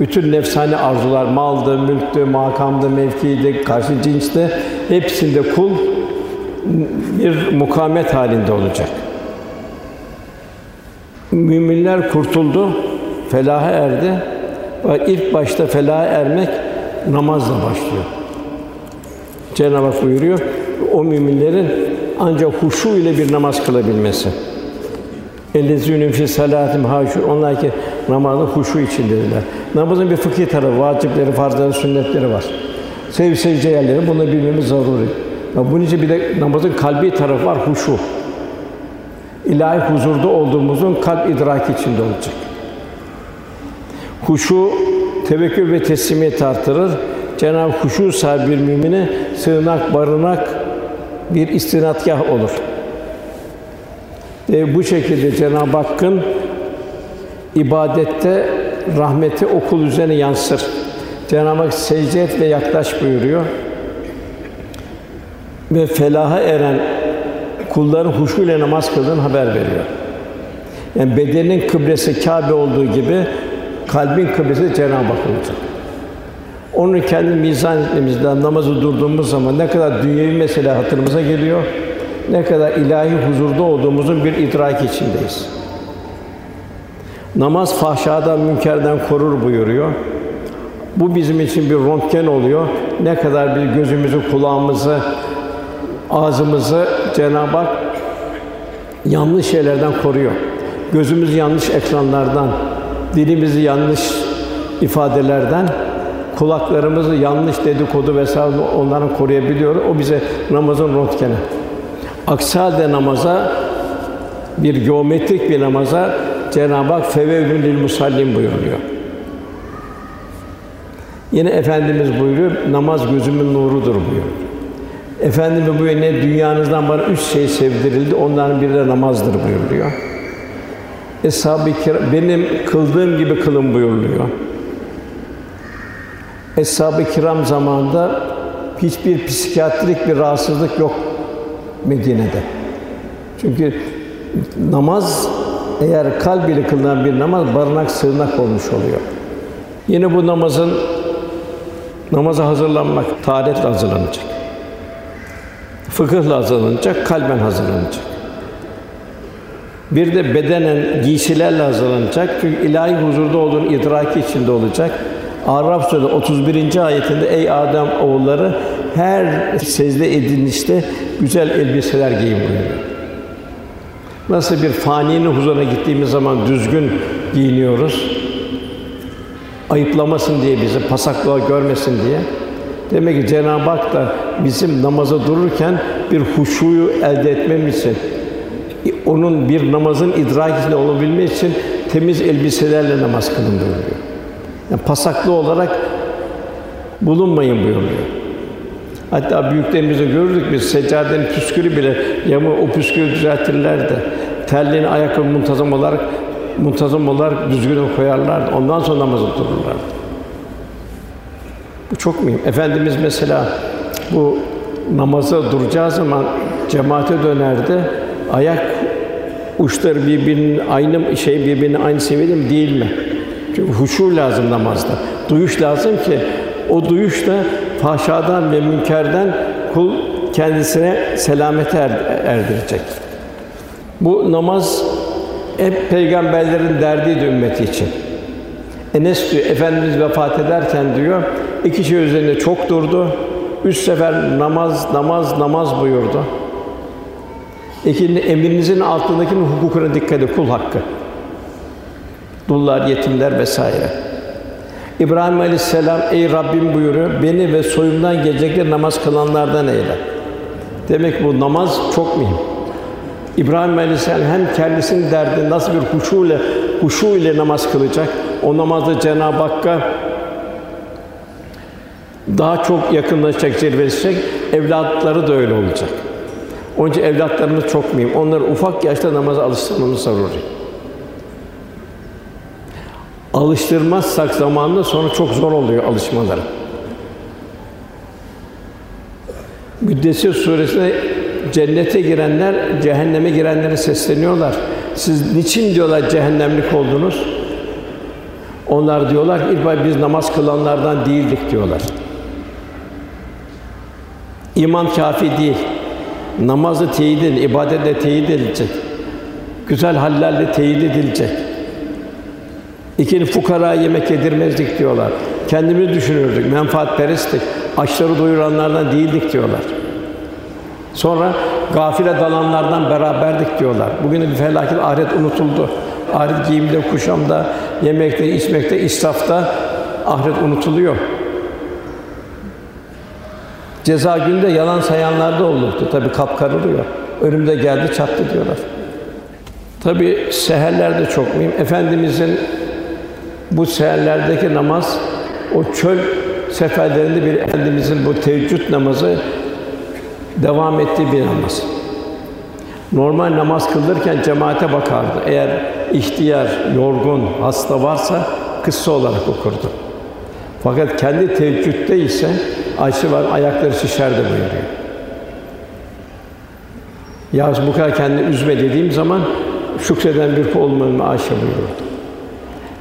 Bütün nefsani arzular, maldı, mülktü, makamdı, mevkiydi, karşı cinsti hepsinde kul bir mukamet halinde olacak. Müminler kurtuldu, felaha erdi. Ve ilk başta felaha ermek namazla başlıyor. Cenab-ı Hak buyuruyor, o müminlerin ancak huşu ile bir namaz kılabilmesi. Ellezînû fî salâtim hâşû. Onlar ki namazın huşu içindedirler. Namazın bir fıkhi tarafı, vacipleri, farzları, sünnetleri var. Sev secde yerleri, bunu bilmemiz zaruri. Bunun için bir de namazın kalbi tarafı var, huşu. İlahi huzurda olduğumuzun kalp idraki içinde olacak. Huşu tevekkül ve teslimiyet artırır. Cenab-ı huşu sahibi bir mümine sığınak, barınak bir istinadgah olur. Ve bu şekilde Cenab-ı Hakk'ın ibadette rahmeti okul üzerine yansır. Cenab-ı Hak secde et ve yaklaş buyuruyor. Ve felaha eren kulların huşu ile namaz kıldığını haber veriyor. Yani bedenin kıblesi Kâbe olduğu gibi kalbin kıblesi Cenab-ı Hak olacak. Onu kendi mizan etmemizden namazı durduğumuz zaman ne kadar dünyevi mesele hatırımıza geliyor, ne kadar ilahi huzurda olduğumuzun bir idrak içindeyiz. Namaz fahşadan, münkerden korur buyuruyor. Bu bizim için bir röntgen oluyor. Ne kadar bir gözümüzü, kulağımızı, ağzımızı Cenab-ı Hak yanlış şeylerden koruyor. Gözümüzü yanlış ekranlardan, dilimizi yanlış ifadelerden kulaklarımızı yanlış dedikodu vesaire onların koruyabiliyor. O bize namazın röntgeni. Aksi halde namaza bir geometrik bir namaza Cenab-ı Hak fevevlün lil musallin buyuruyor. Yine Efendimiz buyuruyor, namaz gözümün nurudur buyuruyor. Efendimiz buyuruyor, ne dünyanızdan bana üç şey sevdirildi, onların biri de namazdır buyuruyor. Eshab-ı kiram, benim kıldığım gibi kılın buyuruluyor. Eshab-ı kiram zamanında hiçbir psikiyatrik bir rahatsızlık yok Medine'de. Çünkü namaz eğer kalb ile kılınan bir namaz barınak sığınak olmuş oluyor. Yine bu namazın namaza hazırlanmak taharetle hazırlanacak. Fıkıhla hazırlanacak, kalben hazırlanacak. Bir de bedenen giysilerle hazırlanacak. Çünkü ilahi huzurda olduğunu idraki içinde olacak. Araf Suresi 31. ayetinde ey Adem oğulları her secde edilişte güzel elbiseler giyin buyuruyor. Nasıl bir faninin huzuruna gittiğimiz zaman düzgün giyiniyoruz. Ayıplamasın diye bizi, pasaklığa görmesin diye. Demek ki Cenab-ı Hak da bizim namaza dururken bir huşuyu elde etmemiz için, onun bir namazın idrakinde olabilmesi için temiz elbiselerle namaz kılın buyuruyor. Yani pasaklı olarak bulunmayın buyuruyor. Hatta büyüklerimizde gördük biz seccadenin püskürü bile yamı o püskürü düzeltirlerdi. Terliğini ayakkabı muntazam olarak muntazam olarak düzgün koyarlardı. Ondan sonra namaza dururlardı. Bu çok mühim. Efendimiz mesela bu namaza duracağı zaman cemaate dönerdi. Ayak uçları birbirinin aynı şey birbirine aynı seviyede mi değil mi? Çünkü huşu lazım namazda. Duyuş lazım ki o duyuş da fahşadan ve münkerden kul kendisine selamete er, erdirecek. Bu namaz hep peygamberlerin derdiydi ümmeti için. Enes diyor, Efendimiz vefat ederken diyor, iki şey üzerinde çok durdu. Üç sefer namaz, namaz, namaz buyurdu. İkinci, emrinizin altındakinin hukukuna dikkat edin, kul hakkı. Dullar, yetimler vesaire. İbrahim Aleyhisselam ey Rabbim buyuruyor. Beni ve soyumdan gelecekler namaz kılanlardan eyle. Demek bu namaz çok mühim. İbrahim Aleyhisselam hem kendisinin derdi nasıl bir huşu ile huşu ile namaz kılacak. O namazda Cenab-ı Hakk'a daha çok yakınlaşacak, cilvelenecek. Evlatları da öyle olacak. Onun için evlatlarımız çok mühim. Onları ufak yaşta namaza alıştırmamız zaruri. Alıştırmazsak zamanında sonra çok zor oluyor alışmaları. Müddessir suresinde cennete girenler cehenneme girenlere sesleniyorlar. Siz niçin diyorlar cehennemlik oldunuz? Onlar diyorlar ki ilk biz namaz kılanlardan değildik diyorlar. İman kafi değil. Namazı teyit edilecek, ibadetle teyit edilecek. Güzel hallerle teyit edilecek. İkinci fukara yemek yedirmezdik diyorlar. Kendimizi düşünürdük, menfaatperesttik. Açları doyuranlardan değildik diyorlar. Sonra gafile dalanlardan beraberdik diyorlar. Bugün bir felaket ahiret unutuldu. Ahiret giyimde, kuşamda, yemekte, içmekte, israfta ahiret unutuluyor. Ceza günde yalan sayanlar da olurdu. Tabi kap karılıyor. Önümde geldi çattı diyorlar. Tabi seherler de çok mühim. Efendimizin bu seherlerdeki namaz o çöl seferlerinde bir Efendimizin bu teheccüd namazı devam ettiği bir namaz. Normal namaz kılırken cemaate bakardı. Eğer ihtiyar, yorgun, hasta varsa kısa olarak okurdu. Fakat kendi teheccüdde ise Ayşe var ayakları şişerdi buyuruyor. Ya bu kadar kendini üzme dediğim zaman şükreden bir kul olmanı Ayşe buyururdu.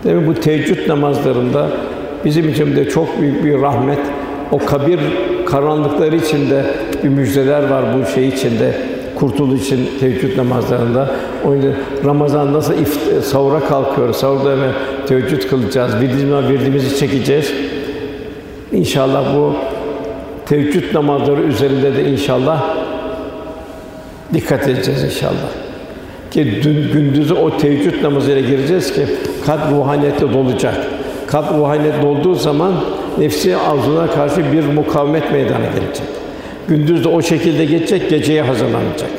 Demek bu teheccüd namazlarında bizim için de çok büyük bir rahmet. O kabir karanlıkları içinde bir müjdeler var bu şey içinde. Kurtuluş için teheccüd namazlarında. O yüzden Ramazan nasıl ift sahura kalkıyoruz. Sahurda hemen teheccüd kılacağız. Bildiğimiz virdiğimizi çekeceğiz. İnşallah bu teheccüd namazları üzerinde de inşallah dikkat edeceğiz inşallah. Ki dün gündüzü o teheccüd namazıyla gireceğiz ki kalp ruhaniyette dolacak. kalp ruhaniyet dolduğu zaman nefsi arzularına karşı bir mukavemet meydana gelecek. Gündüz de o şekilde geçecek, geceye hazırlanacak.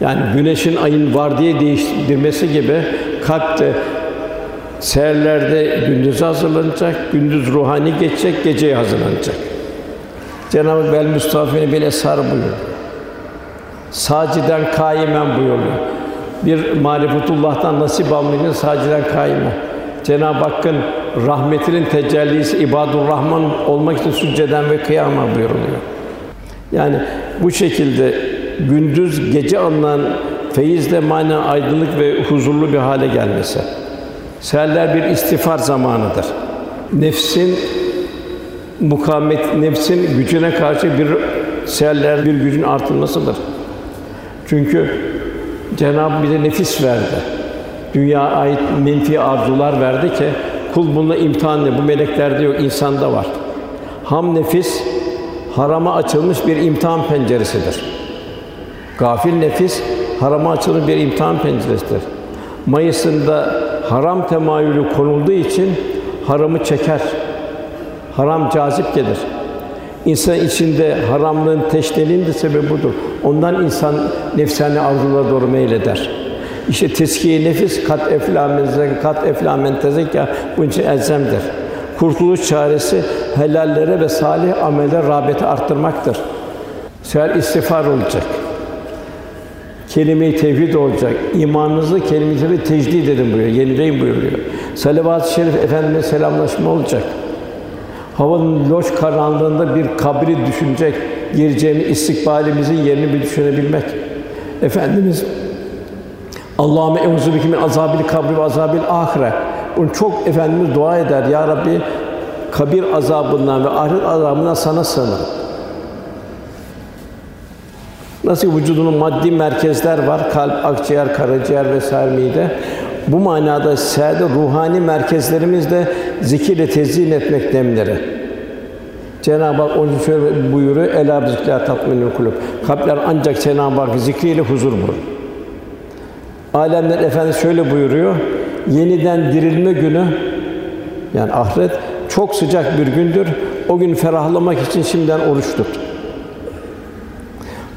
Yani güneşin ayın var diye değiştirmesi gibi kalp de seherlerde gündüz hazırlanacak, gündüz ruhani geçecek, geceye hazırlanacak. Cenab-ı Hak müstafini bile sar buyuruyor. Saciden kaimen buyuruyor. Bir marifetullah'tan nasip almayınca saciden kaimen. Cenab-ı Hakk'ın rahmetinin tecellisi ibadur Rahman olmak için sücceden ve kıyama buyuruluyor. Yani bu şekilde gündüz gece alınan feyizle manen aydınlık ve huzurlu bir hale gelmesi. Seherler bir istiğfar zamanıdır. Nefsin mukavemet, nefsin gücüne karşı bir seherler bir gücün artılmasıdır. Çünkü Cenab-ı bize nefis verdi. Dünya ait menfi arzular verdi ki kul bununla imtihan ne? Bu meleklerde yok, insanda var. Ham nefis harama açılmış bir imtihan penceresidir. Gafil nefis harama açılmış bir imtihan penceresidir. Mayısında haram temayülü konulduğu için haramı çeker. Haram cazip gelir. İnsan içinde haramlığın teşneliğinin de sebebi budur. Ondan insan nefsani arzulara doğru meyleder. İşte teskiye nefis kat eflamen kat eflamen tezekka bunun için elzemdir. Kurtuluş çaresi helallere ve salih amele rağbeti arttırmaktır. Seher istiğfar olacak. Kelime-i tevhid olacak. İmanınızı kelime-i tecdid edin buyuruyor. Yenileyin buyuruyor. Salavat-ı şerif efendime selamlaşma olacak. Havanın loş karanlığında bir kabri düşünecek, gireceğini, istikbalimizin yerini bir düşünebilmek. Efendimiz Allahümme euzu bike azabil kabri ve azabil ahire. Bunu çok efendimiz dua eder. Ya Rabbi kabir azabından ve ahiret azabından sana sığınırım. Nasıl vücudunun maddi merkezler var, kalp, akciğer, karaciğer vesaire mide. Bu manada sade ruhani merkezlerimiz de zikirle tezyin etmek demleri. Cenab-ı Hak onun şöyle buyuruyor: "Ela zikra tatminül kulub." Kalpler ancak Cenab-ı Hak zikriyle huzur bulur. Alemler Efendisi şöyle buyuruyor: Yeniden dirilme günü yani ahiret çok sıcak bir gündür. O gün ferahlamak için şimdiden oruç tut.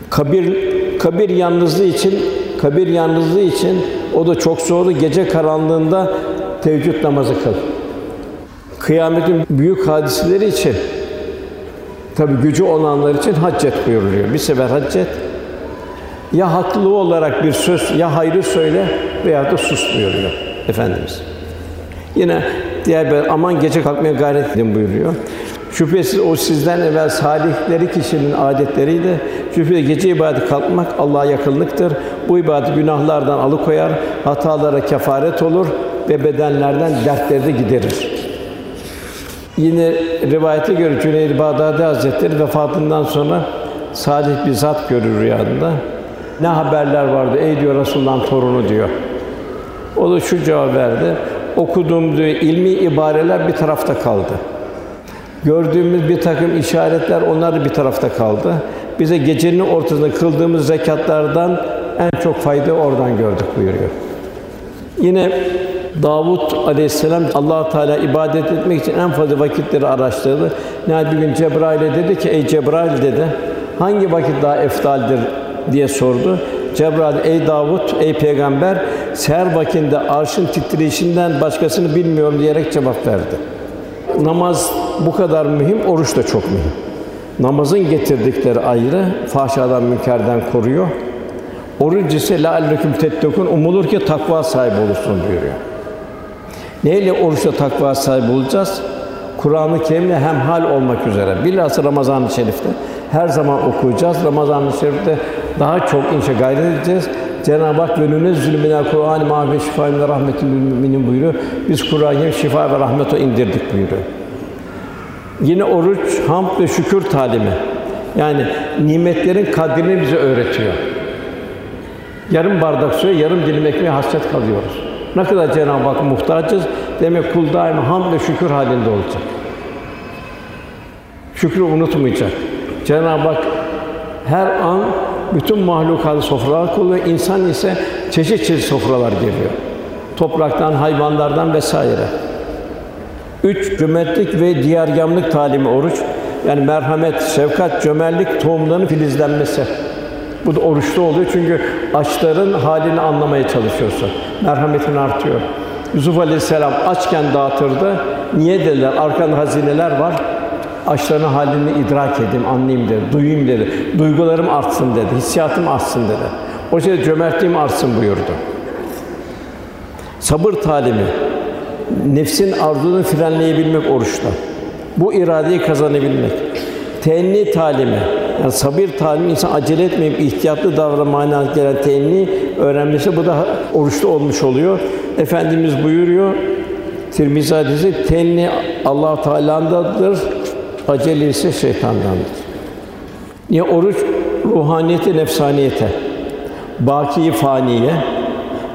Kabir kabir yalnızlığı için kabir yalnızlığı için o da çok zorlu. Gece karanlığında teheccüd namazı kıl. Kıyametin büyük hadiseleri için tabi gücü olanlar için hac et buyuruluyor. Bir sefer hac et. Ya haklı olarak bir söz ya hayrı söyle veya da sus buyuruyor efendimiz. Yine diğer bir aman gece kalkmaya gayret edin buyuruyor. Şüphesiz o sizden evvel salihleri kişinin adetleriydi. Şüphesiz gece ibadet kalkmak Allah'a yakınlıktır. Bu ibadet günahlardan alıkoyar, hatalara kefaret olur ve bedenlerden dertleri de giderir. Yine rivayete göre Cüneyd-i Bağdadi Hazretleri vefatından sonra salih bir zat görür rüyasında. Ne haberler vardı ey diyor Resulullah'ın torunu diyor. O da şu cevap verdi. Okuduğum diyor, ilmi ibareler bir tarafta kaldı. Gördüğümüz bir takım işaretler onlar da bir tarafta kaldı. Bize gecenin ortasında kıldığımız zekatlardan en çok fayda oradan gördük buyuruyor. Yine Davud Aleyhisselam Allah Teala ibadet etmek için en fazla vakitleri araştırdı. Ne bir gün Cebrail'e dedi ki ey Cebrail dedi hangi vakit daha eftaldir diye sordu. Cebrail ey Davud ey peygamber seher vakinde arşın titreyişinden başkasını bilmiyorum diyerek cevap verdi. Namaz bu kadar mühim, oruç da çok mühim. Namazın getirdikleri ayrı, fahşadan, münkerden koruyor. Oruç ise la elleküm tettekun umulur ki takva sahibi olursun buyuruyor. Neyle oruçla takva sahibi olacağız? Kur'an-ı Kerim'le hemhal olmak üzere. Bilhassa Ramazan-ı Şerif'te her zaman okuyacağız. Ramazan-ı Şerif'te daha çok inşa gayret edeceğiz. Cenab-ı Hak "Ve zulmüne Kur'an-ı mahve şifa ve rahmetin müminin buyuruyor. Biz Kur'an'ı şifa ve rahmet indirdik buyuruyor. Yine oruç hamd ve şükür talimi. Yani nimetlerin kadrini bize öğretiyor. Yarım bardak suya yarım dilim ekmeğe hasret kalıyoruz. Ne kadar Cenab-ı Hak muhtacız. Demek kul daima hamd ve şükür halinde olacak. Şükrü unutmayacak. Cenab-ı Hak her an bütün mahlukatı sofralar koyuyor. İnsan ise çeşit çeşit sofralar geliyor. Topraktan, hayvanlardan vesaire. Üç, cömertlik ve diyargamlık talimi oruç. Yani merhamet, şefkat, cömertlik tohumlarının filizlenmesi. Bu da oruçta oluyor çünkü açların halini anlamaya çalışıyorsun. Merhametin artıyor. Yusuf Aleyhisselam açken dağıtırdı. Niye dediler? Arkanda hazineler var. Açların halini idrak edeyim, anlayayım dedi, duyayım dedi. Duygularım artsın dedi, hissiyatım artsın dedi. O şey cömertliğim artsın buyurdu. Sabır talimi, nefsin arzunu frenleyebilmek oruçta. Bu iradeyi kazanabilmek. Teenni talimi, yani sabır talimi insan acele etmeyip ihtiyatlı davranmaya gelen teenni öğrenmesi bu da oruçta olmuş oluyor. Efendimiz buyuruyor Tirmizi hadisi tenni Allah Teala'ndadır, acele ise şeytandandır. Niye oruç ruhaniyete, nefsaniyete, baki faniye,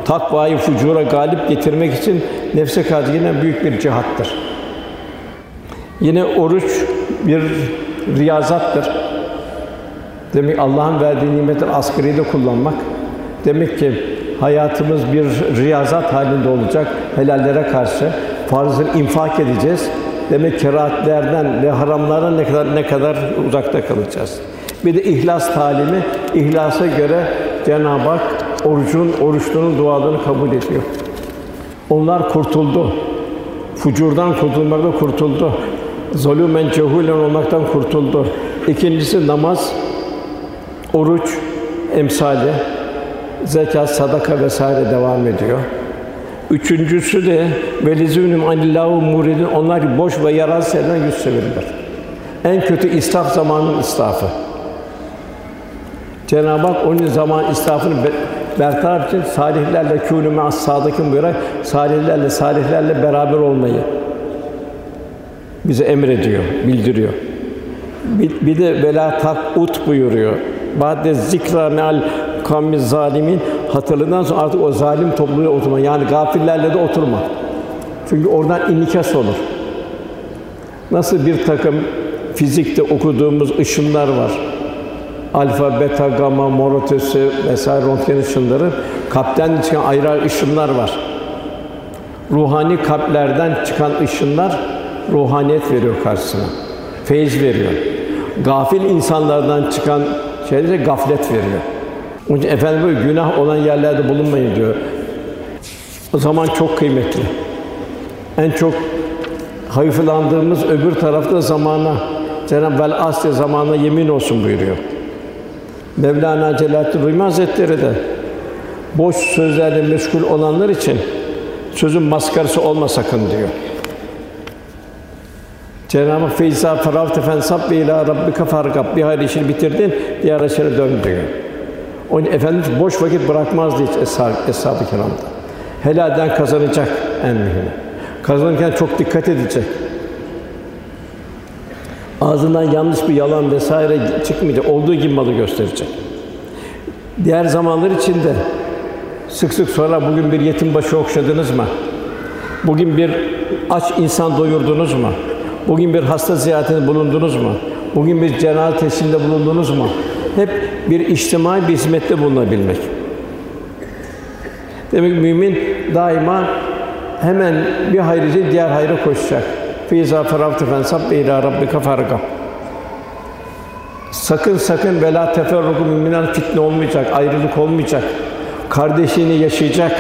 takvayı fucura galip getirmek için nefse karşı yine büyük bir cihattır. Yine oruç bir riyazattır. Demek Allah'ın verdiği nimetleri asgariyle kullanmak. Demek ki hayatımız bir riyazat halinde olacak. Helallere karşı farzını infak edeceğiz. Demek kerahatlerden ve haramlardan ne kadar ne kadar uzakta kalacağız. Bir de ihlas talimi, ihlasa göre Cenab-ı Hak orucun, oruçlunun dualarını kabul ediyor. Onlar kurtuldu. Fucurdan kurtulmakta kurtuldu. Zulümen cehulen olmaktan kurtuldu. İkincisi namaz, oruç, emsali, zekat, sadaka vesaire devam ediyor. Üçüncüsü de velizünüm anillahu muridin onlar boş ve yararsız şeylerden yüz çevirirler. En kötü israf zamanın israfı. Cenab-ı Hak onun zaman israfını bertaraf için salihlerle kûnû me'as sâdıkîn buyurarak salihlerle salihlerle beraber olmayı bize emrediyor, bildiriyor. Bir, bir de vela tak ut buyuruyor. Ba'de zikra me'al kavmi zalimin hatırladıktan sonra artık o zalim topluluğa oturma. Yani gafillerle de oturma. Çünkü oradan inikas olur. Nasıl bir takım fizikte okuduğumuz ışınlar var. Alfa, beta, gamma, mor ötesi vesaire röntgen ışınları, kalpten çıkan ayrı ışınlar var. Ruhani kalplerden çıkan ışınlar ruhaniyet veriyor karşısına. Feyiz veriyor. Gafil insanlardan çıkan şeyler gaflet veriyor. Onun için efendim böyle günah olan yerlerde bulunmayın diyor. O zaman çok kıymetli. En çok hayıflandığımız öbür tarafta zamana Cenab-ı Vel Asya zamana yemin olsun buyuruyor. Mevlana Celaleddin Rumi Hazretleri de boş sözlerle meşgul olanlar için sözün maskarası olma sakın diyor. Cenab-ı feyza feravte fensab ve ila rabbike fargab bir hayır işini bitirdin diğer işine dön diyor. Onun Efendimiz boş vakit bırakmazdı hiç eshab-ı eshab kiramda. Helalden kazanacak en mühimi. Kazanırken çok dikkat edecek. Ağzından yanlış bir yalan vesaire çıkmayacak. Olduğu gibi malı gösterecek. Diğer zamanlar içinde sık sık sorar bugün bir yetim başı okşadınız mı? Bugün bir aç insan doyurdunuz mu? Bugün bir hasta ziyaretinde bulundunuz mu? Bugün bir cenaze tesliminde bulundunuz mu? Hep bir içtimai bir hizmette bulunabilmek. Demek ki mümin daima hemen bir hayrı diğer hayra koşacak. Fiza feravtu fensab ila rabbika farga. Sakın sakın vela teferruku müminan fitne olmayacak, ayrılık olmayacak. Kardeşliğini yaşayacak.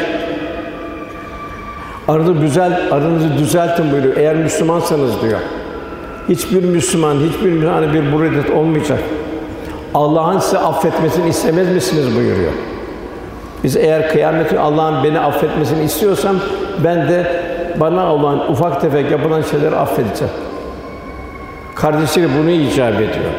Aranızı güzel, aranızı düzeltin buyuruyor. Eğer Müslümansanız diyor. Hiçbir Müslüman, hiçbir Müslüman bir buraydet olmayacak. Allah'ın size affetmesini istemez misiniz buyuruyor. Biz eğer kıyamet Allah'ın beni affetmesini istiyorsam ben de bana olan ufak tefek yapılan şeyleri affedeceğim. Kardeşleri bunu icap ediyor.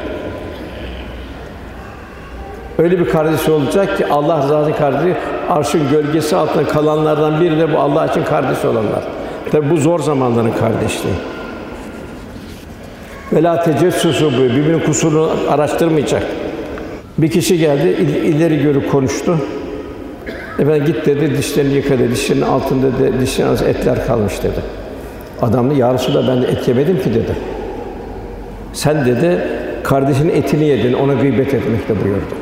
Öyle bir kardeş olacak ki Allah rızası kardeşi arşın gölgesi altında kalanlardan biri de bu Allah için kardeş olanlar. Tabi bu zor zamanların kardeşliği. Vela tecessusu bu birbirinin kusurunu araştırmayacak. Bir kişi geldi, ileri görü konuştu. Efendim git dedi, dişlerini yıka dedi. Dişlerinin altında dedi, dişlerin arasında etler kalmış dedi. Adam da ya ben de et yemedim ki dedi. Sen dedi kardeşinin etini yedin, ona gıybet etmekte buyurdu.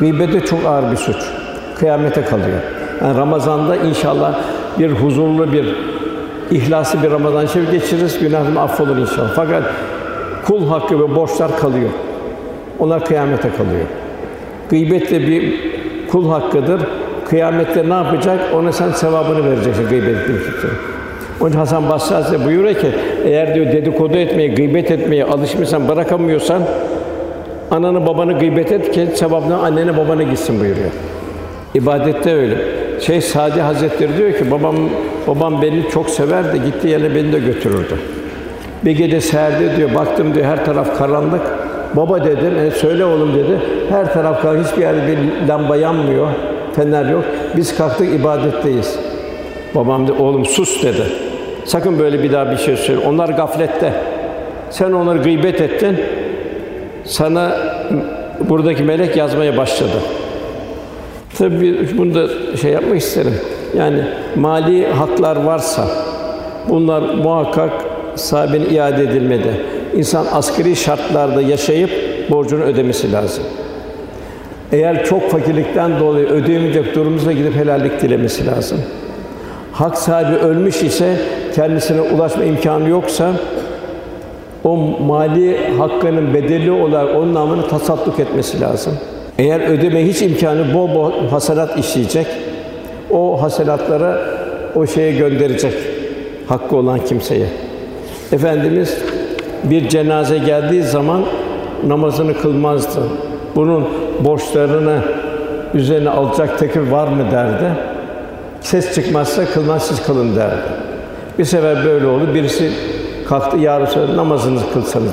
Gıybet de çok ağır bir suç. Kıyamete kalıyor. Yani Ramazan'da inşallah bir huzurlu bir İhlaslı bir Ramazan şerif geçiririz, günahım affolur inşallah. Fakat kul hakkı ve borçlar kalıyor. Onlar kıyamete kalıyor. Gıybet de bir kul hakkıdır. Kıyamette ne yapacak? Ona sen sevabını vereceksin gıybet ettiğin kimseye. Onun Hasan Basri Hazretleri buyuruyor ki, eğer diyor dedikodu etmeye, gıybet etmeye alışmışsan, bırakamıyorsan, ananı babanı gıybet et ki sevabına annene babana gitsin buyuruyor. İbadette öyle. Şey Sadi Hazretleri diyor ki, babam babam beni çok severdi, gitti yerine beni de götürürdü. Bir gece seherde diyor, baktım diyor her taraf karanlık. Baba dedim, e, söyle oğlum dedi. Her taraf karanlık, hiçbir yerde bir lamba yanmıyor, fener yok. Biz kalktık ibadetteyiz. Babam dedi, oğlum sus dedi. Sakın böyle bir daha bir şey söyle. Onlar gaflette. Sen onları gıybet ettin. Sana buradaki melek yazmaya başladı. Tabii bunu da şey yapmak isterim. Yani mali haklar varsa bunlar muhakkak sahibine iade edilmedi. İnsan asgari şartlarda yaşayıp borcunu ödemesi lazım. Eğer çok fakirlikten dolayı ödeyemeyecek durumumuza gidip helallik dilemesi lazım. Hak sahibi ölmüş ise kendisine ulaşma imkanı yoksa o mali hakkının bedeli olarak onun namını tasadduk etmesi lazım. Eğer ödeme hiç imkanı bol bol hasenat işleyecek. O hasenatlara o şeye gönderecek hakkı olan kimseye. Efendimiz bir cenaze geldiği zaman namazını kılmazdı. Bunun borçlarını üzerine alacak tekir var mı derdi. Ses çıkmazsa kılmaz kılın derdi. Bir sefer böyle oldu. Birisi kalktı ya Resulallah namazınızı kılsanız.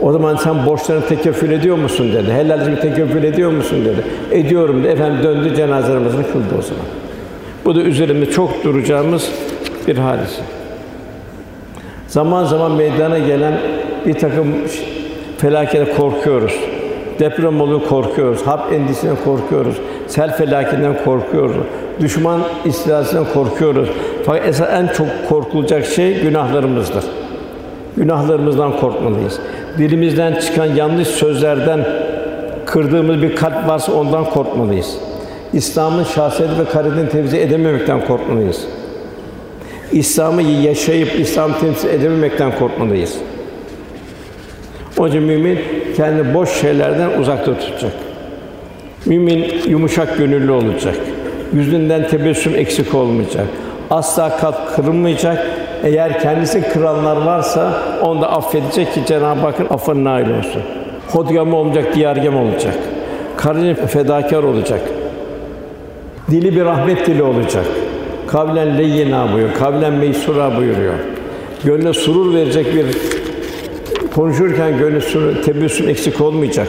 O zaman sen borçlarını tekeffül ediyor musun dedi. Helalini tekeffül ediyor musun dedi. Ediyorum dedi. Efendim döndü cenaze namazını kıldı o zaman. Bu da üzerinde çok duracağımız bir hadise. Zaman zaman meydana gelen bir takım felakete korkuyoruz. Deprem oluyor korkuyoruz. Harp endişesinden korkuyoruz. Sel felakinden korkuyoruz. Düşman istilasından korkuyoruz. Fakat esas en çok korkulacak şey günahlarımızdır. Günahlarımızdan korkmalıyız. Dilimizden çıkan yanlış sözlerden kırdığımız bir kalp varsa ondan korkmalıyız. İslam'ın şahsiyeti ve karakterini temsil edememekten korkmalıyız. İslam'ı yaşayıp İslam temsil edememekten korkmalıyız. Onun için mümin kendi boş şeylerden uzakta tutacak. Mümin yumuşak gönüllü olacak. Yüzünden tebessüm eksik olmayacak. Asla kalp kırılmayacak. Eğer kendisi kıranlar varsa onu da affedecek ki Cenab-ı Hakk'ın affına nail olsun. Hodgam olmayacak, diyargem olacak. Kardeşim fedakar olacak. Dili bir rahmet dili olacak. Kavlen leyyina buyuruyor, kavlen meysura buyuruyor. Gönlüne surur verecek bir konuşurken surur, tebessüm eksik olmayacak.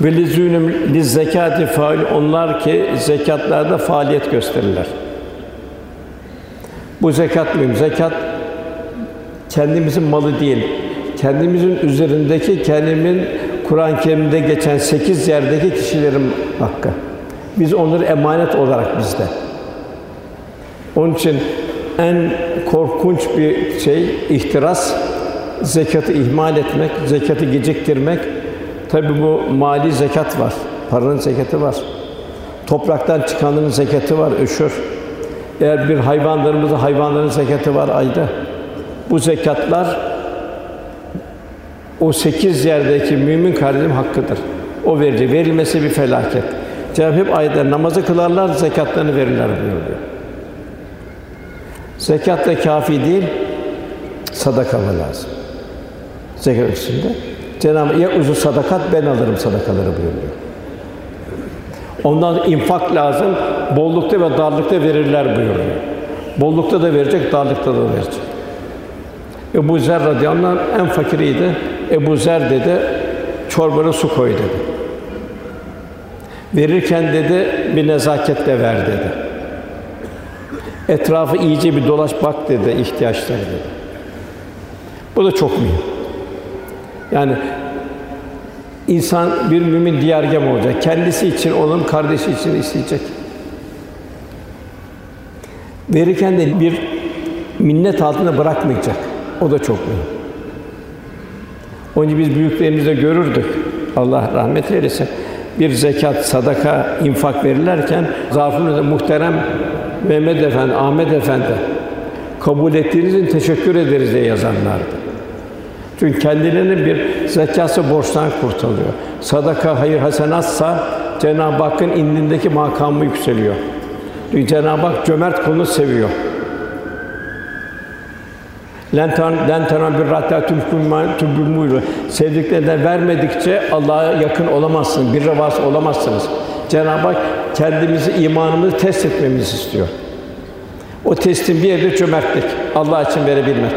Ve lizûnüm liz zekâti fail onlar ki zekatlarda faaliyet gösterirler. Bu zekat mıyım? Zekat kendimizin malı değil. Kendimizin üzerindeki kendimin Kur'an-ı Kerim'de geçen sekiz yerdeki kişilerin hakkı. Biz onları emanet olarak bizde. Onun için en korkunç bir şey ihtiras zekatı ihmal etmek, zekatı geciktirmek. Tabi bu mali zekat var. Paranın zekatı var. Topraktan çıkanların zekatı var, öşür. Eğer bir hayvanlarımızda hayvanların zekatı var ayda. Bu zekatlar o sekiz yerdeki mümin kardeşim hakkıdır. O verici. Verilmesi bir felaket. Cenab-ı hep ayetler namazı kılarlar, zekatlarını verirler buyuruyor. Zekat da kafi değil, sadaka lazım. Zekat içinde. Cenab-ı ya uzu sadakat ben alırım sadakaları buyuruyor. Ondan infak lazım, bollukta ve darlıkta verirler buyuruyor. Bollukta da verecek, darlıkta da verecek. Ebu Zer radıyallahu anh en fakiriydi. Ebu Zer dedi, çorbana su koy dedi. Verirken dedi, bir nezaketle ver dedi. Etrafı iyice bir dolaş bak dedi, ihtiyaçları dedi. Bu da çok mühim. Yani insan bir mümin diyargem olacak. Kendisi için onun kardeşi için isteyecek. Verirken de bir minnet altında bırakmayacak. O da çok mühim. Onun için biz büyüklerimizde görürdük. Allah rahmet eylesin. Bir zekat, sadaka, infak verirlerken zafırında muhterem Mehmet Efendi, Ahmet Efendi kabul ettiğiniz için teşekkür ederiz diye yazarlardı. Çünkü kendilerinin bir zekası borçtan kurtuluyor. Sadaka, hayır, hasenatsa Cenab-ı Hakk'ın indindeki makamı yükseliyor. Çünkü Cenab-ı Hak cömert kulunu seviyor. Lentan lentana bir ratta tübümüyle sevdiklerinden vermedikçe Allah'a yakın olamazsınız, bir revas olamazsınız. Cenab-ı Hak kendimizi imanımızı test etmemizi istiyor. O testin bir yerde cömertlik, Allah için verebilmek.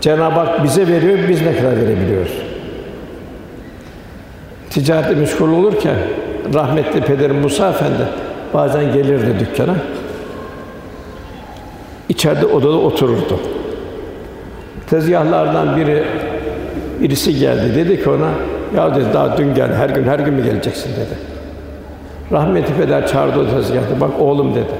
Cenab-ı Hak bize veriyor, biz ne kadar verebiliyoruz? Ticarette meşgul olurken rahmetli pederim Musa Efendi bazen gelirdi dükkana. İçeride odada otururdu. Tezgahlardan biri birisi geldi. Dedi ki ona, ya dedi daha dün gel, her gün her gün mü geleceksin dedi. Rahmetli peder çağırdı o tezgahta. Bak oğlum dedi.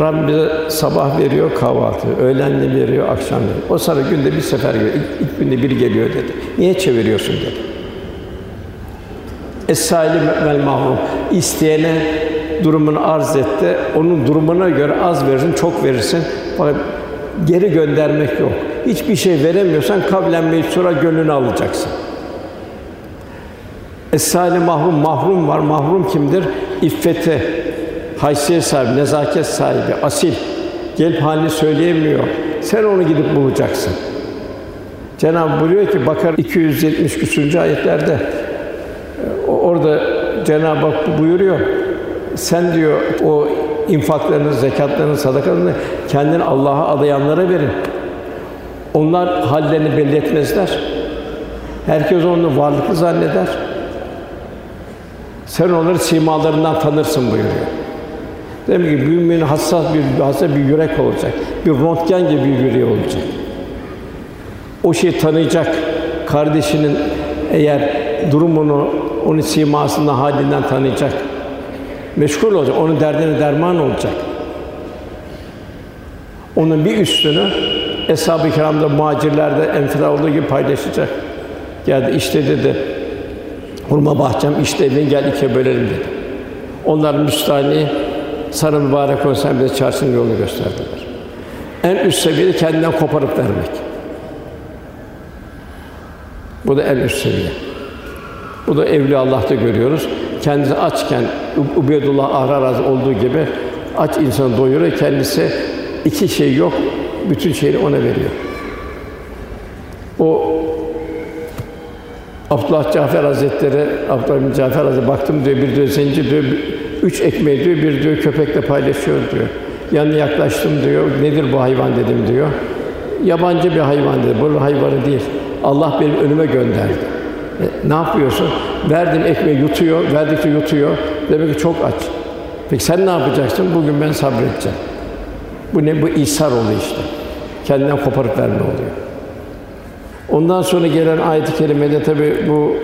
Rabbim bize sabah veriyor kahvaltı, öğlenle veriyor, akşam veriyor. O sana günde bir sefer geliyor, ilk, ilk günde bir geliyor dedi. Niye çeviriyorsun dedi. Es-saili vel mahrum. İsteyene durumunu arz etti. Onun durumuna göre az verirsin, çok verirsin. Fakat geri göndermek yok. Hiçbir şey veremiyorsan kavlen meysura gönlünü alacaksın. Es-saili mahrum, mahrum var. Mahrum kimdir? İffeti, haysiyet sahibi, nezaket sahibi, asil. Gelip halini söyleyemiyor. Sen onu gidip bulacaksın. Cenab-ı buyuruyor ki Bakar 270 küsürüncü ayetlerde orada Cenab-ı Hak buyuruyor. Sen diyor o infaklarını, zekatlarını, sadakalarını kendini Allah'a adayanlara verin. Onlar hallerini belli etmezler. Herkes onu varlıklı zanneder. Sen onları simalarından tanırsın buyuruyor. Demek ki müminin hassas bir hassas bir yürek olacak. Bir röntgen gibi bir yüreği olacak. O şeyi tanıyacak. Kardeşinin eğer durumunu, onun simasından, halinden tanıyacak. Meşgul olacak. Onun derdine derman olacak. Onun bir üstünü Eshab-ı Kiram'da, muhacirlerde enfila olduğu gibi paylaşacak. Geldi işte dedi, hurma bahçem işte evin gel ikiye bölelim dedi. Onlar müstahni sarı mübarek olsan bize çarşının yolunu gösterdiler. En üst seviyede kendinden koparıp vermek. Bu da en üst seviye. Bu da Evliya Allah'ta görüyoruz. Kendisi açken Ubeydullah Ahrar olduğu gibi aç insanı doyuruyor. Kendisi iki şey yok, bütün şeyi ona veriyor. O Abdullah Cafer Hazretleri, Abdullah bin Cafer Hazretleri baktım diyor, bir diyor zenci diyor, üç ekmeği diyor, bir diyor köpekle paylaşıyor diyor. Yanına yaklaştım diyor, nedir bu hayvan dedim diyor. Yabancı bir hayvan dedi, bu hayvanı değil. Allah benim önüme gönderdi. E, ne yapıyorsun? Verdim ekmeği yutuyor, verdikçe yutuyor. Demek ki çok aç. Peki sen ne yapacaksın? Bugün ben sabredeceğim. Bu ne? Bu ihsar oluyor işte. Kendinden koparıp verme oluyor. Ondan sonra gelen ayet-i kerimede tabi bu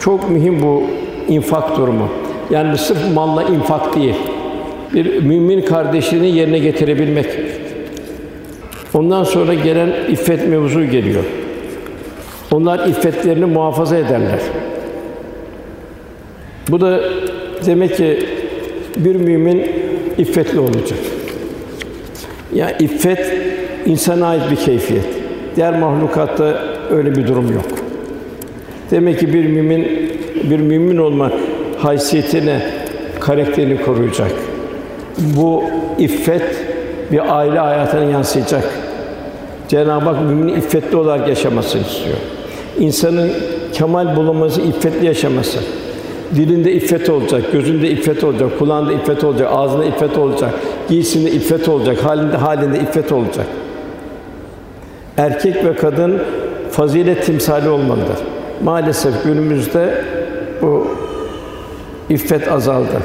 çok mühim bu infak durumu. Yani sırf malla infak değil. Bir mümin kardeşliğini yerine getirebilmek. Ondan sonra gelen iffet mevzu geliyor. Onlar iffetlerini muhafaza ederler. Bu da demek ki bir mümin iffetli olacak. Ya iffet insana ait bir keyfiyet. Diğer mahlukatta öyle bir durum yok. Demek ki bir mümin bir mümin olma haysiyetini, karakterini koruyacak. Bu iffet bir aile hayatına yansıyacak. Cenab-ı Hak müminin iffetli olarak yaşamasını istiyor. İnsanın kemal bulunması, iffetli yaşaması. Dilinde iffet olacak, gözünde iffet olacak, kulağında iffet olacak, ağzında iffet olacak, giysinde iffet olacak, halinde halinde iffet olacak. Erkek ve kadın fazilet timsali olmalıdır. Maalesef günümüzde iffet azaldı.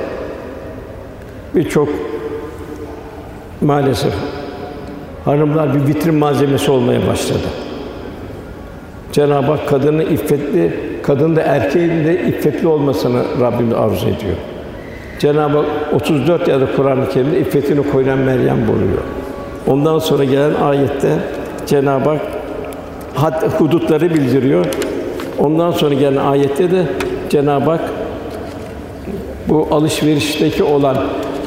Birçok maalesef hanımlar bir vitrin malzemesi olmaya başladı. Cenab-ı Hak kadını iffetli, kadın da erkeğin de iffetli olmasını Rabbim arzu ediyor. Cenab-ı Hak 34 ya da Kur'an-ı Kerim'de iffetini koyulan Meryem buluyor. Ondan sonra gelen ayette Cenab-ı Hak had hudutları bildiriyor. Ondan sonra gelen ayette de Cenab-ı Hak bu alışverişteki olan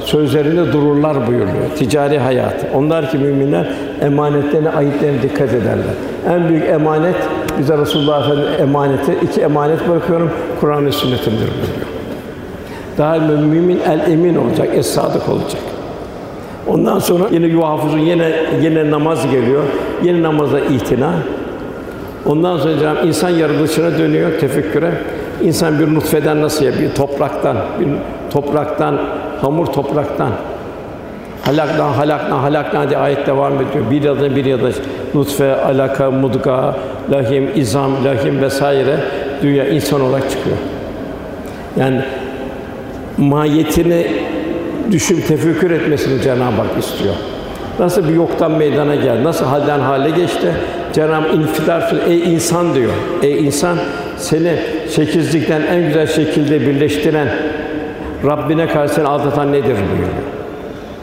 sözlerinde dururlar buyuruyor. Ticari hayat. Onlar ki müminler emanetlerine, ayıplarına dikkat ederler. En büyük emanet bize Resulullah Efendimiz emaneti iki emanet bırakıyorum. Kur'an ve sünnetimdir buyuruyor. Daha mümin el emin olacak, es sadık olacak. Ondan sonra yine yuhafızun yine yine namaz geliyor. Yine namaza itina. Ondan sonra insan yaratılışına dönüyor tefekküre. İnsan bir nutfeden nasıl ya bir topraktan, bir topraktan, hamur topraktan halaktan halaktan halaktan diye ayet devam ediyor. Bir yada bir yada nutfe, alaka, mudga, lahim, izam, lahim vesaire dünya insan olarak çıkıyor. Yani mahiyetini düşün, tefekkür etmesini Cenab-ı Hak istiyor. Nasıl bir yoktan meydana geldi, nasıl halden hale geçti? Cenab-ı infidar ey insan diyor. Ey insan seni şekilsizlikten en güzel şekilde birleştiren Rabbine karşı seni aldatan nedir buyuruyor.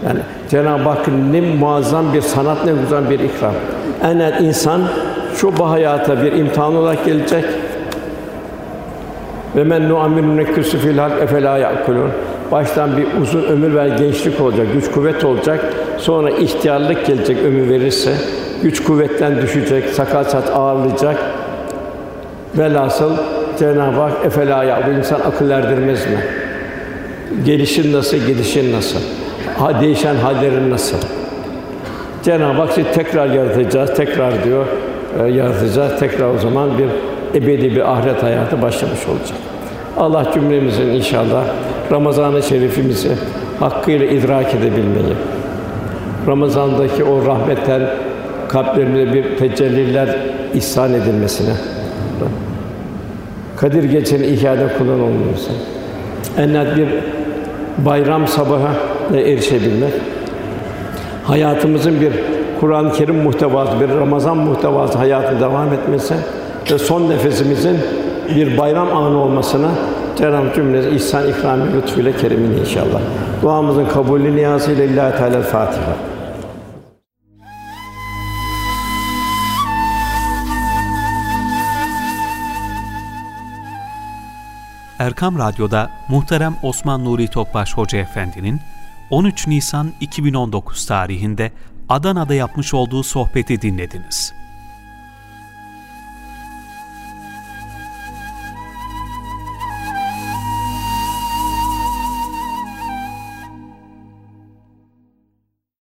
Yani Cenab-ı Hakk'ın ne muazzam bir sanat, ne güzel bir ikram. En insan şu bu hayata bir imtihan olarak gelecek. Ve men nu'ammiru neküsü fil hak efela yakulun. Baştan bir uzun ömür ve gençlik olacak, güç kuvvet olacak. Sonra ihtiyarlık gelecek ömür verirse. Güç kuvvetten düşecek, sakal saç ağırlayacak. Velhasıl Cenab-ı Hak efela ya bu insan akıl erdirmez mi? Gelişin nasıl, gidişin nasıl? Ha, değişen hallerin nasıl? Cenab-ı Hak sizi tekrar yaratacağız, tekrar diyor, e, yaratacağız. Tekrar o zaman bir ebedi bir ahiret hayatı başlamış olacak. Allah cümlemizin inşallah Ramazan-ı Şerifimizi hakkıyla idrak edebilmeyi, Ramazan'daki o rahmetler kalplerimize bir tecelliler ihsan edilmesine, Kadir Gecesi'nin ihyade kulun olması, en bir bayram sabahı erişebilmek, hayatımızın bir Kur'an-ı Kerim muhtevası, bir Ramazan muhtevası hayatı devam etmesi ve son nefesimizin bir bayram anı olmasına Cenab-ı cümlesi ihsan, ikram lütfuyla kerimini inşallah. Duamızın kabulü niyazıyla Lillahi Teala Fatiha. Erkam Radyo'da muhterem Osman Nuri Topbaş Hoca Efendi'nin 13 Nisan 2019 tarihinde Adana'da yapmış olduğu sohbeti dinlediniz.